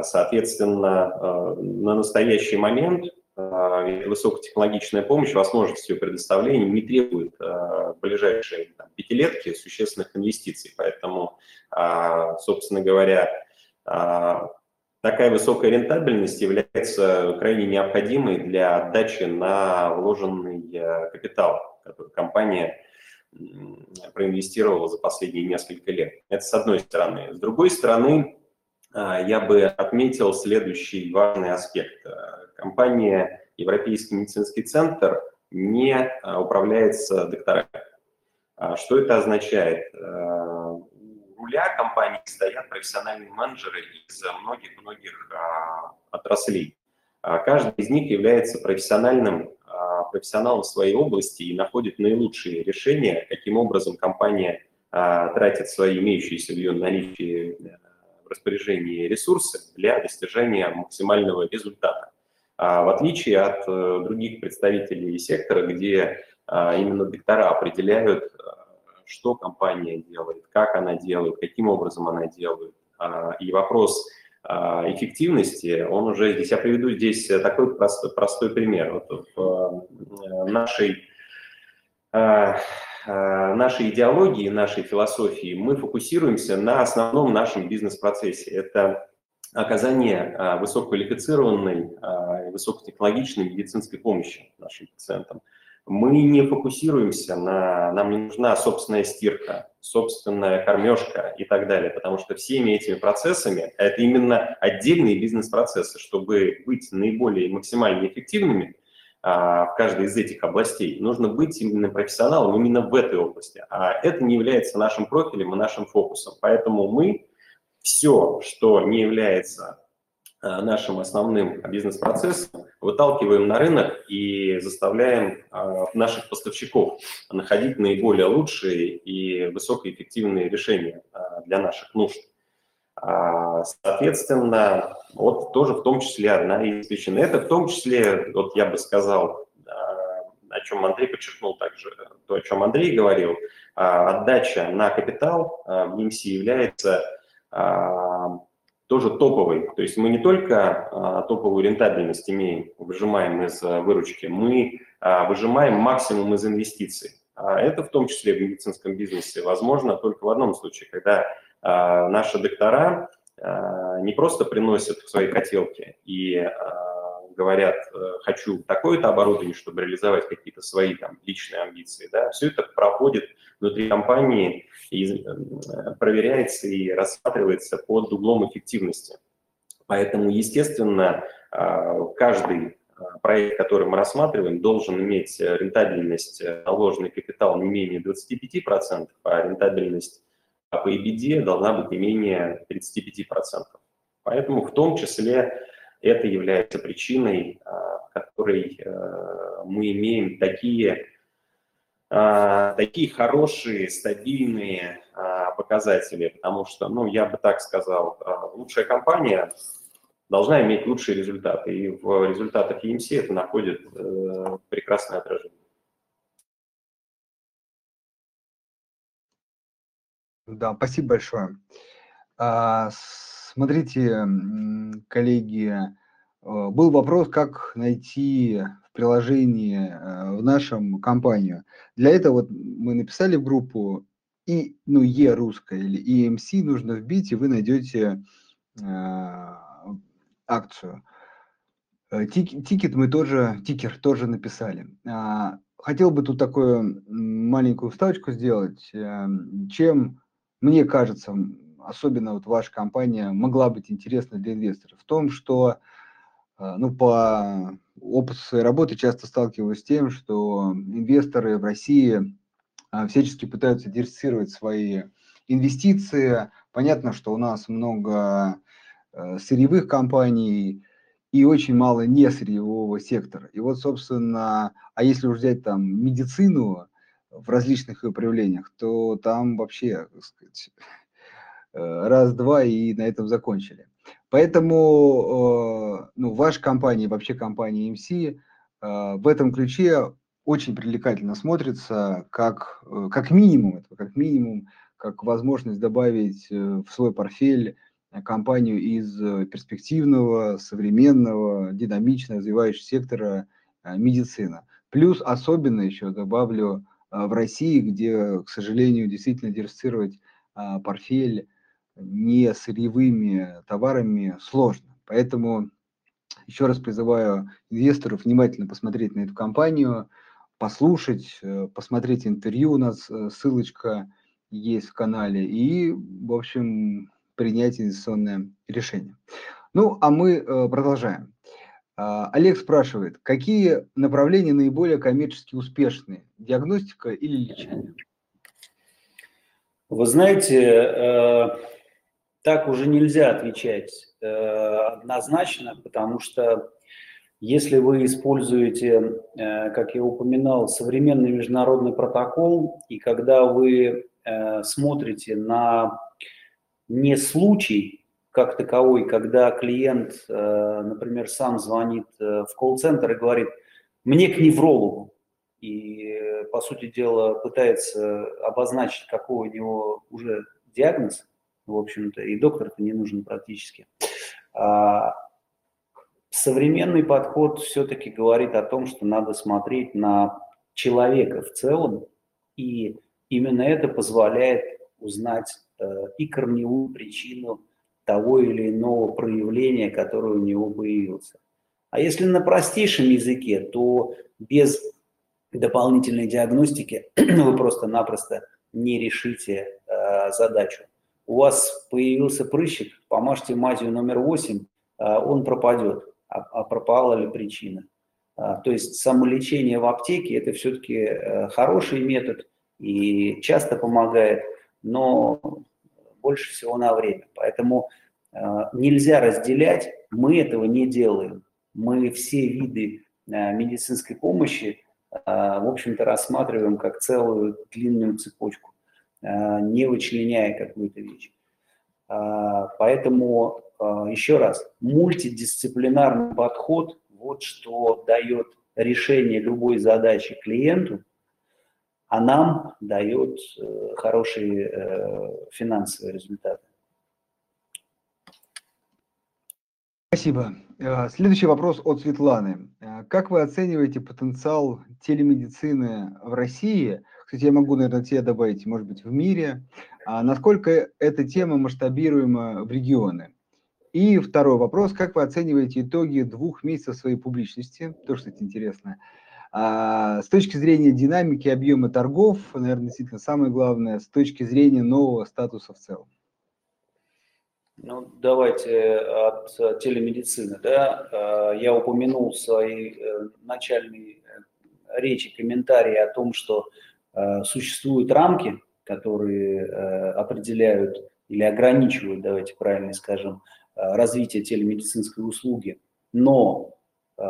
Соответственно, на настоящий момент высокотехнологичная помощь, возможность ее предоставления не требует в ближайшие там, пятилетки существенных инвестиций. Поэтому, собственно говоря, такая высокая рентабельность является крайне необходимой для отдачи на вложенный э, капитал, который компания проинвестировала за последние несколько лет. Это с одной стороны. С другой стороны, э, я бы отметил следующий важный аспект. Э, компания Европейский медицинский центр не управляется докторами. А что это означает? Руля компании стоят профессиональные менеджеры из многих-многих а, отраслей. А, каждый из них является профессиональным а, профессионалом в своей области и находит наилучшие решения, каким образом компания тратит свои имеющиеся в ее наличии э, в распоряжении ресурсы для достижения максимального результата. в отличие от э, других представителей сектора, где именно доктора определяют, что компания делает, как она делает, каким образом она делает. И вопрос эффективности, он уже здесь, я приведу здесь такой простой, простой пример. Вот в нашей нашей идеологии, нашей философии мы фокусируемся на основном нашем бизнес-процессе. Это оказание а, высококвалифицированной, а, высокотехнологичной медицинской помощи нашим пациентам. Мы не фокусируемся на, нам не нужна собственная стирка, собственная кормежка и так далее, потому что всеми этими процессами, это именно отдельные бизнес-процессы, чтобы быть наиболее максимально эффективными а, в каждой из этих областей, нужно быть именно профессионалом именно в этой области. А это не является нашим профилем и нашим фокусом. Поэтому мы все, что не является нашим основным бизнес-процессом, выталкиваем на рынок и заставляем э, наших поставщиков находить наиболее лучшие и высокоэффективные решения э, для наших нужд. А, соответственно, вот тоже в том числе одна из причин. Это в том числе, вот я бы сказал, о чем Андрей подчеркнул также, то, о чем Андрей говорил, отдача на капитал в EMC является тоже топовый. То есть мы не только а, топовую рентабельность имеем, выжимаем из а, выручки, мы выжимаем максимум из инвестиций. Это в том числе в медицинском бизнесе возможно только в одном случае, когда наши доктора не просто приносят в свои хотелки и говорят, э, хочу такое-то оборудование, чтобы реализовать какие-то свои там личные амбиции, да, все это проходит внутри компании и э, проверяется и рассматривается под углом эффективности. Поэтому, естественно, э, каждый проект, который мы рассматриваем, должен иметь рентабельность на вложенный капитал не менее 25%, а рентабельность по EBD должна быть не менее 35%. Поэтому в том числе это является причиной, а, которой э, мы имеем такие, а, такие хорошие, стабильные а, показатели, потому что, ну, я бы так сказал, лучшая компания должна иметь лучшие результаты, и в результатах EMC это находит э, прекрасное отражение. Да, спасибо большое. Смотрите, коллеги, э, был вопрос, как найти в приложении э, в нашем компанию. Для этого вот мы написали в группу и, ну, Е русская или EMC нужно вбить, и вы найдете э, акцию. Э, тик, тикет мы тоже, тикер тоже написали. А, хотел бы тут такую маленькую вставочку сделать. Чем, мне кажется, особенно вот ваша компания могла быть интересна для инвесторов? В том, что э, ну, по опыту своей работы часто сталкиваюсь с тем, что инвесторы в России э, всячески пытаются диверсифицировать свои инвестиции. Понятно, что у нас много э, сырьевых компаний и очень мало несырьевого сектора. И вот, собственно, а если уж взять там медицину в различных ее проявлениях, то там вообще, так сказать, раз-два и на этом закончили. Поэтому э, ну, ваша компания, вообще компания MC э, в этом ключе очень привлекательно смотрится, как, как минимум, это как минимум, как возможность добавить в свой портфель компанию из перспективного, современного, динамично развивающегося сектора медицина. Плюс особенно еще добавлю в России, где, к сожалению, действительно диверсифицировать портфель не сырьевыми товарами сложно. Поэтому еще раз призываю инвесторов внимательно посмотреть на эту компанию, послушать, э, посмотреть интервью у нас, э, ссылочка есть в канале, и, в общем, принять инвестиционное решение. Ну, а мы э, продолжаем. А, Олег спрашивает, какие направления наиболее коммерчески успешные, диагностика или лечение? Вы знаете, так уже нельзя отвечать э, однозначно, потому что если вы используете, э, как я упоминал, современный международный протокол, и когда вы э, смотрите на не случай, как таковой, когда клиент, например, сам звонит в колл-центр и говорит, мне к неврологу, и, по сути дела, пытается обозначить, какой у него уже диагноз, в общем-то, и доктор-то не нужен практически. А современный подход все-таки говорит о том, что надо смотреть на человека в целом, и именно это позволяет узнать э, и корневую причину того или иного проявления, которое у него появилось. А если на простейшем языке, то без дополнительной диагностики вы просто-напросто не решите э, задачу. У вас появился прыщик, помажьте мазью номер 8, э, он пропадет. А, а пропала ли причина? А, то есть самолечение в аптеке – это все-таки э, хороший метод и часто помогает, но больше всего на время. Поэтому э, нельзя разделять, мы этого не делаем. Мы все виды э, медицинской помощи, в общем-то, рассматриваем как целую длинную цепочку, не вычленяя какую-то вещь. Поэтому, еще раз, мультидисциплинарный подход – вот что дает решение любой задачи клиенту, а нам дает э, хорошие э, финансовые результаты. Спасибо. Э, следующий вопрос от Светланы. Как вы оцениваете потенциал телемедицины в России? Кстати, я могу, наверное, тебе добавить, может быть, в мире. А насколько эта тема масштабируема в регионы? И второй вопрос. Как вы оцениваете итоги двух месяцев своей публичности? Тоже, кстати, интересно. А, с точки зрения динамики объема торгов, наверное, действительно самое главное, с точки зрения нового статуса в целом. Ну, давайте от телемедицины. Да? А, я упомянул в своей э, начальной э, речи, комментарии о том, что э, существуют рамки, которые определяют или ограничивают, давайте правильно скажем, Э, развития телемедицинской услуги. Но э,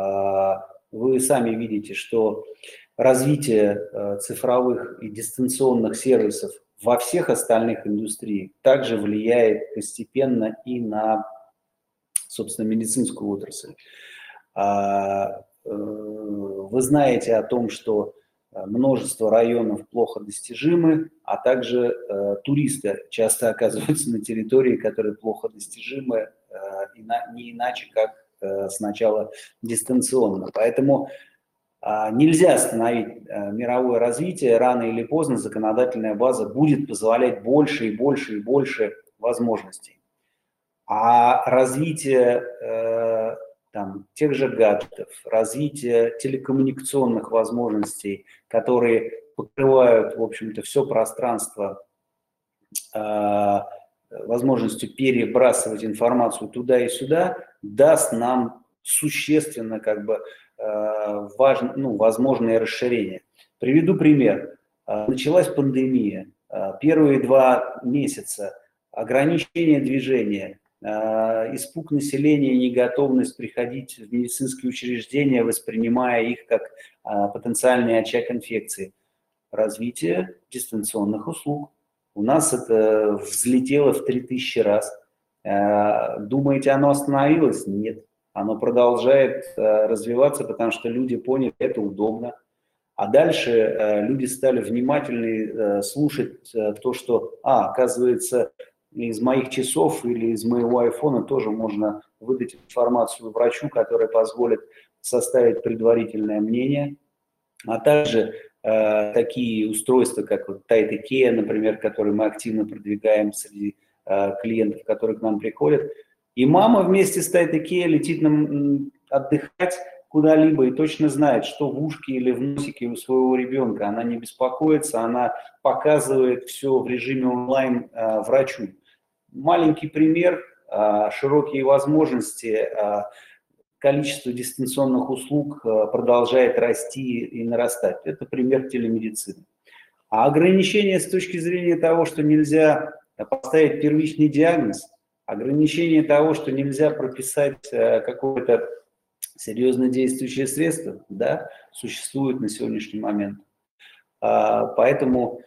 вы сами видите, что развитие э, цифровых и дистанционных сервисов во всех остальных индустриях также влияет постепенно и на, собственно, медицинскую отрасль. А, вы знаете о том, что Э, множество районов плохо достижимы, а также э, туристы часто оказываются на территории, которые плохо достижимы, э, и на, не иначе, как э, сначала дистанционно. Поэтому э, нельзя остановить э, мировое развитие, рано или поздно законодательная база будет позволять больше и больше и больше возможностей. А развитие э, там, тех же гаджетов, развитие телекоммуникационных возможностей, которые покрывают, в общем-то, все пространство э, возможностью перебрасывать информацию туда и сюда, даст нам существенно как бы э, важ, ну, возможное расширение. Приведу пример. Э, началась пандемия. Первые два месяца ограничение движения, испуг населения и неготовность приходить в медицинские учреждения, воспринимая их как э, потенциальный очаг инфекции. Развитие дистанционных услуг. У нас это взлетело в 3000 раз. Э, думаете, оно остановилось? Нет. Оно продолжает развиваться, потому что люди поняли, это удобно. А дальше люди стали внимательно слушать то, что, а, оказывается, из моих часов или из моего айфона тоже можно выдать информацию врачу, которая позволит составить предварительное мнение, а также э, такие устройства, как вот Tight IKEA, например, которые мы активно продвигаем среди э, клиентов, которые к нам приходят. И мама вместе с Tight IKEA летит нам отдыхать куда-либо и точно знает, что в ушке или в носике у своего ребенка. Она не беспокоится, она показывает все в режиме онлайн э, врачу маленький пример, а, широкие возможности, а, количество дистанционных услуг а, продолжает расти и нарастать. Это пример телемедицины. А ограничения с точки зрения того, что нельзя поставить первичный диагноз, ограничение того, что нельзя прописать какое-то серьезно действующее средство, да, существует на сегодняшний момент. Поэтому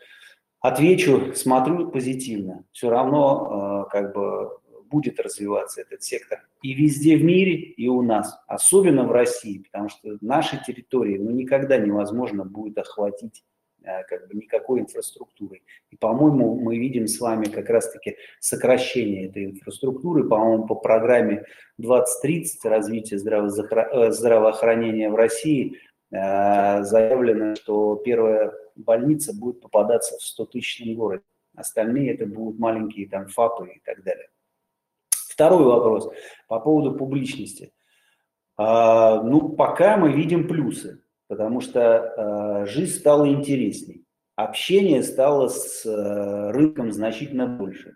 Отвечу, смотрю позитивно. Все равно э, как бы будет развиваться этот сектор и везде в мире, и у нас, особенно в России, потому что наши территории ну, никогда невозможно будет охватить как бы никакой инфраструктурой. И, по-моему, мы видим с вами как раз-таки сокращение этой инфраструктуры, по-моему, по программе 2030 развития э, здравоохранения в России э, заявлено, что первая больница будет попадаться в 100-тысячном городе. Остальные это будут маленькие там ФАПы и так далее. Второй вопрос по поводу публичности. А, ну, пока мы видим плюсы, потому что а, жизнь стала интересней, общение стало с а, рынком значительно больше.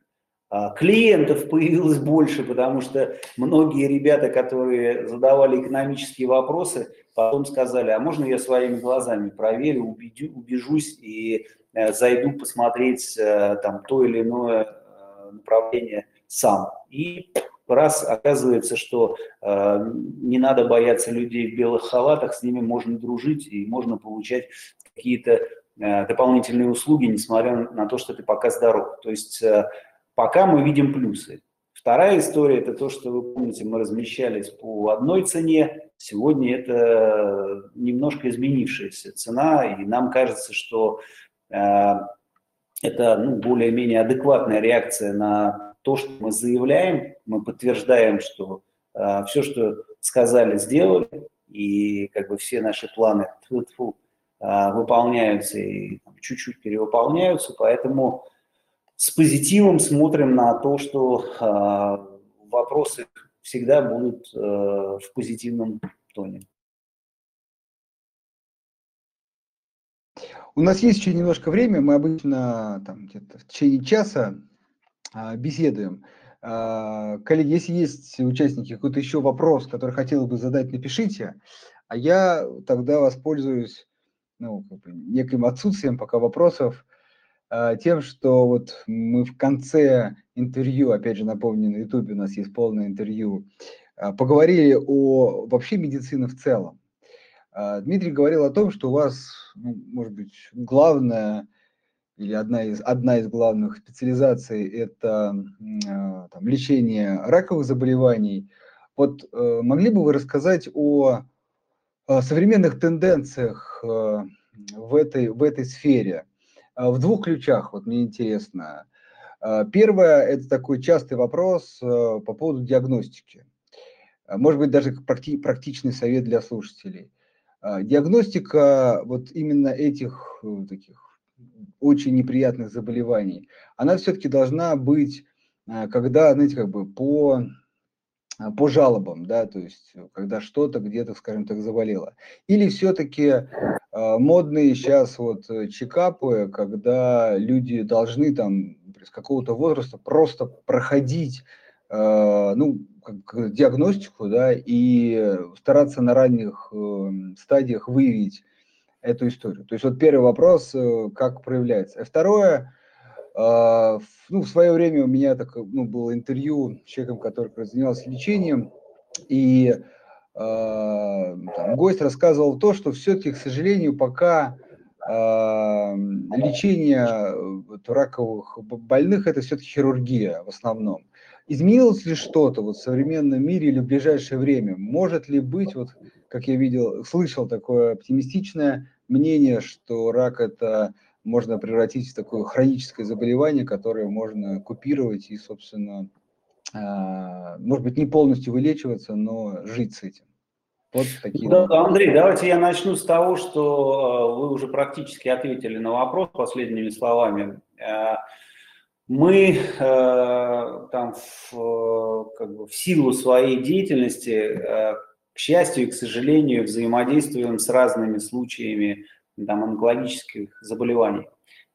А, клиентов появилось больше, потому что многие ребята, которые задавали экономические вопросы, потом сказали, а можно я своими глазами проверю, убедю, убежусь и э, зайду посмотреть э, там то или иное э, направление сам. И раз оказывается, что э, не надо бояться людей в белых халатах, с ними можно дружить и можно получать какие-то э, дополнительные услуги, несмотря на то, что ты пока здоров. То есть э, Пока мы видим плюсы. Вторая история – это то, что вы помните, мы размещались по одной цене. Сегодня это немножко изменившаяся цена, и нам кажется, что э, это ну, более-менее адекватная реакция на то, что мы заявляем. Мы подтверждаем, что э, все, что сказали, сделали, и как бы все наши планы тьфу -тьфу, э, выполняются и чуть-чуть перевыполняются, поэтому с позитивом смотрим на то, что э, вопросы всегда будут э, в позитивном тоне. У нас есть еще немножко времени, мы обычно там где-то в течение часа беседуем. Э, коллеги, если есть участники, какой-то еще вопрос, который хотел бы задать, напишите, а я тогда воспользуюсь ну, неким отсутствием пока вопросов а, тем, что вот мы в конце интервью, опять же напомню, на YouTube у нас есть полное интервью, а, поговорили о вообще медицине в целом. А, Дмитрий говорил о том, что у вас, ну, может быть, главная или одна из, одна из главных специализаций – это там, лечение раковых заболеваний. Вот э, могли бы вы рассказать о, о современных тенденциях э, в этой, в этой сфере? В двух ключах, вот мне интересно. Первое – это такой частый вопрос э, по поводу диагностики. Может быть, даже практи практичный совет для слушателей. Диагностика вот именно этих э, таких очень неприятных заболеваний, она все-таки должна быть, когда, знаете, как бы по а, по жалобам, да, то есть э, когда что-то где-то, скажем так, заболело. Или все-таки э, модные сейчас вот э, чекапы, когда люди должны там с какого-то возраста просто проходить, э, ну, диагностику, да, и стараться на ранних э, стадиях выявить эту историю. То есть вот первый вопрос, э, как проявляется. А второе, а, ну, в свое время у меня так, ну, было интервью с человеком, который занимался лечением, и э, там, гость рассказывал то, что все-таки, к сожалению, пока э, лечение вот, раковых больных это все-таки хирургия в основном. Изменилось ли что-то вот в современном мире или в ближайшее время? Может ли быть, вот как я видел, слышал такое оптимистичное мнение, что рак это можно превратить в такое хроническое заболевание, которое можно купировать и, собственно, а, может быть, не полностью вылечиваться, но жить с этим. Вот такие. Да, Андрей, давайте я начну с того, что а, вы уже практически ответили на вопрос последними словами. А, мы там в, как бы, в силу своей деятельности, к счастью и к сожалению, взаимодействуем с разными случаями там, онкологических заболеваний.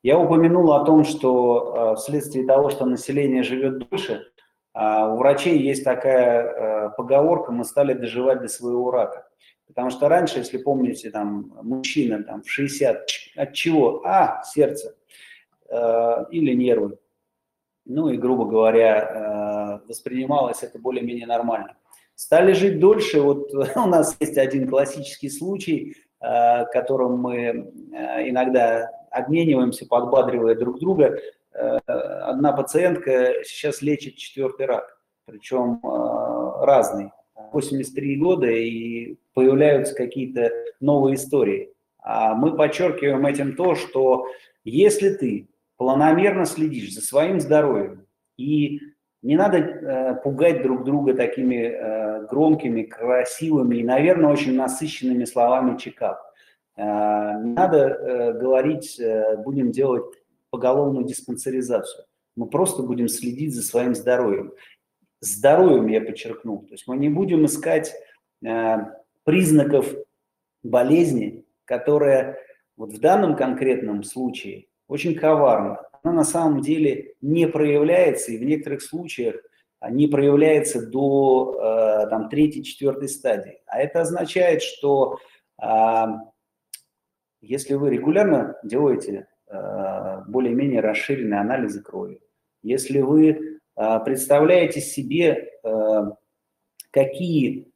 Я упомянул о том, что э, вследствие того, что население живет дольше, э, у врачей есть такая э, поговорка, мы стали доживать до своего рака. Потому что раньше, если помните, там, мужчина там, в 60, от чего? А, сердце э, или нервы. Ну и, грубо говоря, э, воспринималось это более-менее нормально. Стали жить дольше. Вот у нас есть один классический случай – Э, которым мы э, иногда обмениваемся, подбадривая друг друга. Э, одна пациентка сейчас лечит четвертый рак. причем разный. 83 года и появляются какие-то новые истории. А мы подчеркиваем этим то, что если ты планомерно следишь за своим здоровьем и не надо э, пугать друг друга такими э, громкими, красивыми и, наверное, очень насыщенными словами чекап. Э, не надо э, говорить, э, будем делать поголовную диспансеризацию. Мы просто будем следить за своим здоровьем. Здоровьем я подчеркнул. То есть мы не будем искать э, признаков болезни, которая вот в данном конкретном случае очень коварна она на самом деле не проявляется, и в некоторых случаях не проявляется до э, там, третьей, четвертой стадии. А это означает, что а, если вы регулярно делаете э, более-менее расширенные анализы крови, если вы э, представляете себе, какие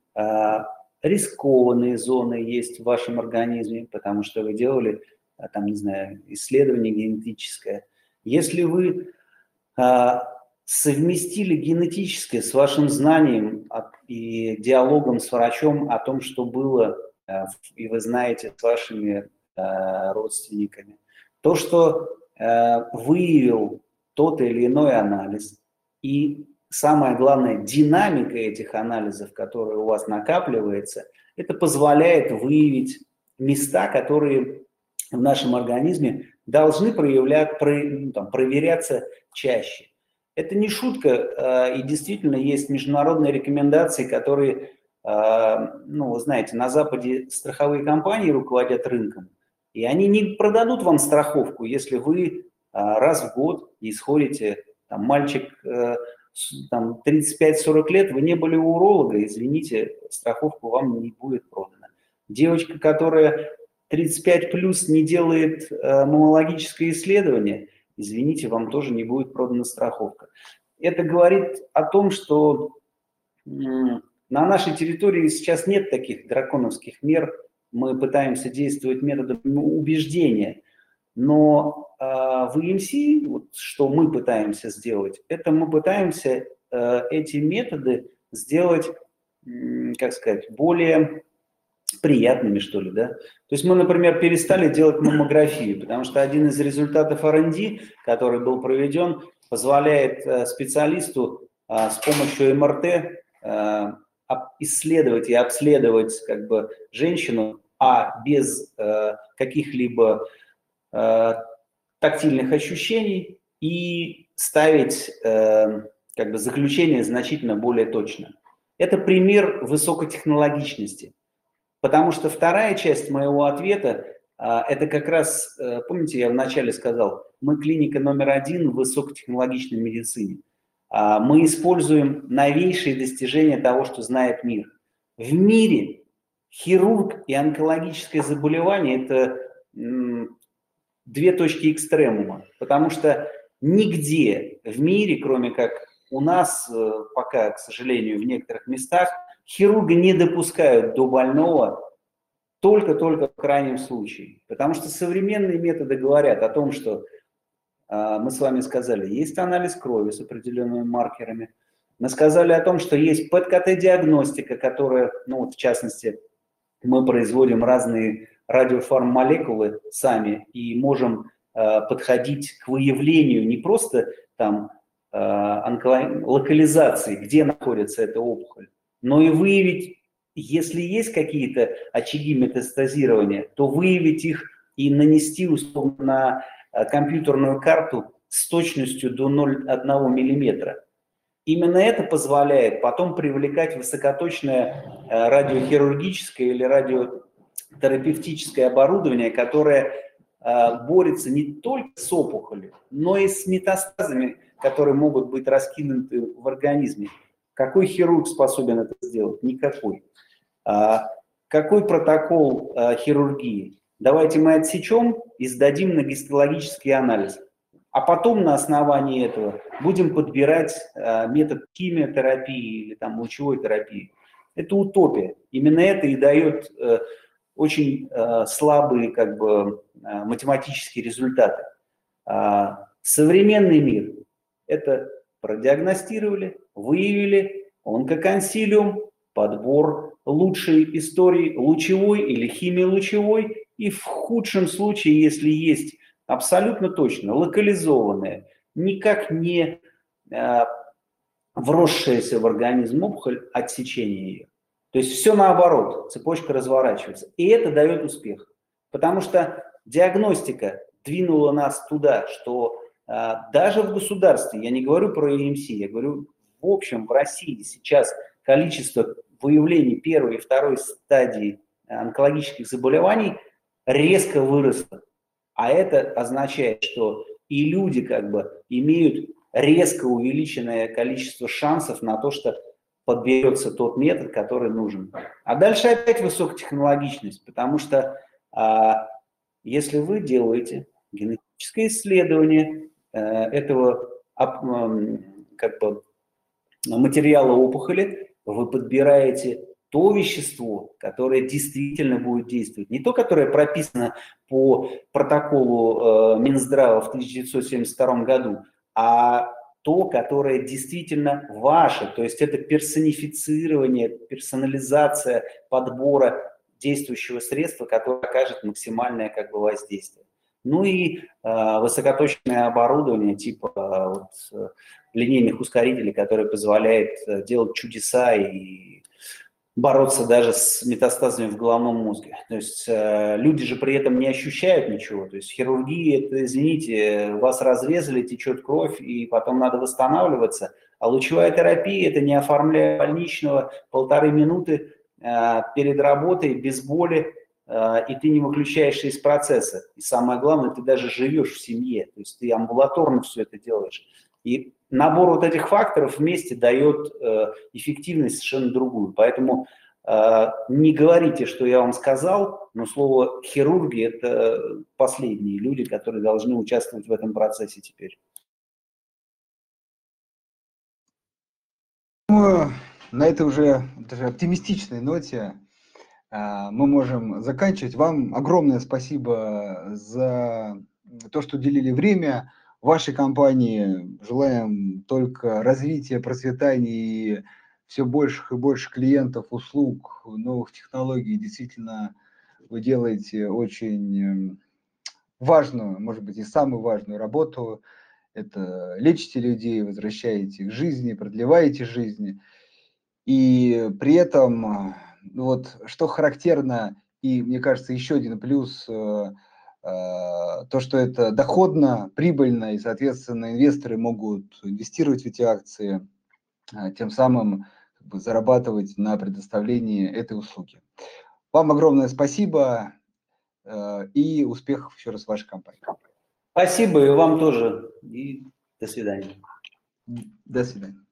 рискованные зоны есть в вашем организме, потому что вы делали, там, не знаю, исследование генетическое, если вы а, совместили генетическое с вашим знанием и диалогом с врачом о том, что было, а, и вы знаете с вашими а, родственниками, то, что выявил тот или иной анализ, и самое главное, динамика этих анализов, которая у вас накапливается, это позволяет выявить места, которые в нашем организме должны проявлять, про, ну, там, проверяться чаще. Это не шутка, э, и действительно есть международные рекомендации, которые, э, ну, знаете, на Западе страховые компании руководят рынком, и они не продадут вам страховку, если вы э, раз в год исходите, там, мальчик там, 35-40 лет, вы не были у уролога, извините, страховку вам не будет продана. Девочка, которая 35 плюс не делает э, мамологическое исследование, извините, вам тоже не будет продана страховка. Это говорит о том, что на нашей территории сейчас нет таких драконовских мер, мы пытаемся действовать методом убеждения, но э, в EMC, вот, что мы пытаемся сделать, это мы пытаемся э, эти методы сделать, как сказать, более приятными, что ли, да. То есть мы, например, перестали делать маммографию, потому что один из результатов R&D, который был проведен, позволяет э, специалисту а, с помощью МРТ э, исследовать и обследовать как бы женщину, а без э, каких-либо тактильных ощущений и ставить как бы заключение значительно более точно. Это пример высокотехнологичности. Потому что вторая часть моего ответа а, это как раз, э, помните, я вначале сказал, мы клиника номер один в высокотехнологичной медицине. А, мы используем новейшие достижения того, что знает мир. В мире хирург и онкологическое заболевание – это две точки экстремума, потому что нигде в мире, кроме как у нас э, пока, к сожалению, в некоторых местах – Хирурга не допускают до больного только-только в крайнем случае. Потому что современные методы говорят о том, что э, мы с вами сказали, есть анализ крови с определенными маркерами. Мы сказали о том, что есть ПЭТ-КТ-диагностика, которая, ну вот в частности, мы производим разные радиофармолекулы сами и можем э, подходить к выявлению не просто там э, локализации, где находится эта опухоль, но и выявить, если есть какие-то очаги метастазирования, то выявить их и нанести условно на э, компьютерную карту с точностью до 0,1 мм. Именно это позволяет потом привлекать высокоточное э, радиохирургическое или радиотерапевтическое оборудование, которое э, борется не только с опухолью, но и с метастазами, которые могут быть раскинуты в организме. Какой хирург способен это сделать? Никакой. А, какой протокол а, хирургии? Давайте мы отсечем и сдадим на гистологический анализ. А потом на основании этого будем подбирать а, метод химиотерапии или там лучевой терапии. Это утопия. Именно это и дает а, очень а, слабые как бы, а, математические результаты. А, современный мир – это продиагностировали, выявили онкоконсилиум, подбор лучшей истории лучевой или химиолучевой, и в худшем случае, если есть абсолютно точно локализованная, никак не э, вросшаяся в организм опухоль, отсечение ее. То есть все наоборот, цепочка разворачивается. И это дает успех. Потому что диагностика двинула нас туда, что даже в государстве, я не говорю про ЕМС, я говорю в общем в России сейчас количество выявлений первой и второй стадии онкологических заболеваний резко выросло. А это означает, что и люди как бы имеют резко увеличенное количество шансов на то, что подберется тот метод, который нужен. А дальше опять высокотехнологичность, потому что а, если вы делаете генетическое исследование а, этого а, как бы, материала опухоли, вы подбираете то вещество, которое действительно будет действовать, не то, которое прописано по протоколу э, Минздрава в 1972 году, а то, которое действительно ваше, то есть это персонифицирование, персонализация подбора действующего средства, которое окажет максимальное как бы, воздействие. Ну и э, высокоточное оборудование типа э, вот, линейных ускорителей, которое позволяет э, делать чудеса и бороться даже с метастазами в головном мозге. То есть э, люди же при этом не ощущают ничего. То есть хирургия, это, извините, вас разрезали, течет кровь, и потом надо восстанавливаться. А лучевая терапия – это не оформляя больничного полторы минуты э, перед работой, без боли, э, и ты не выключаешься из процесса. И самое главное, ты даже живешь в семье, то есть ты амбулаторно все это делаешь. И набор вот этих факторов вместе дает э, эффективность совершенно другую. Поэтому э, не говорите, что я вам сказал, но слово хирурги – это последние люди, которые должны участвовать в этом процессе теперь. Ну, на этой уже даже оптимистичной ноте мы можем заканчивать. Вам огромное спасибо за то, что уделили время вашей компании желаем только развития, процветания и все больших и больше клиентов, услуг, новых технологий. Действительно, вы делаете очень эм, важную, может быть, и самую важную работу. Это лечите людей, возвращаете их жизни, продлеваете жизни. И при этом, вот что характерно, и мне кажется, еще один плюс э, – а, то, что это доходно, прибыльно, и, соответственно, инвесторы могут инвестировать в эти акции, а, тем самым как бы, зарабатывать на предоставлении этой услуги. Вам огромное спасибо а, и успехов еще раз в вашей компании. Спасибо и вам тоже. И до свидания. До свидания.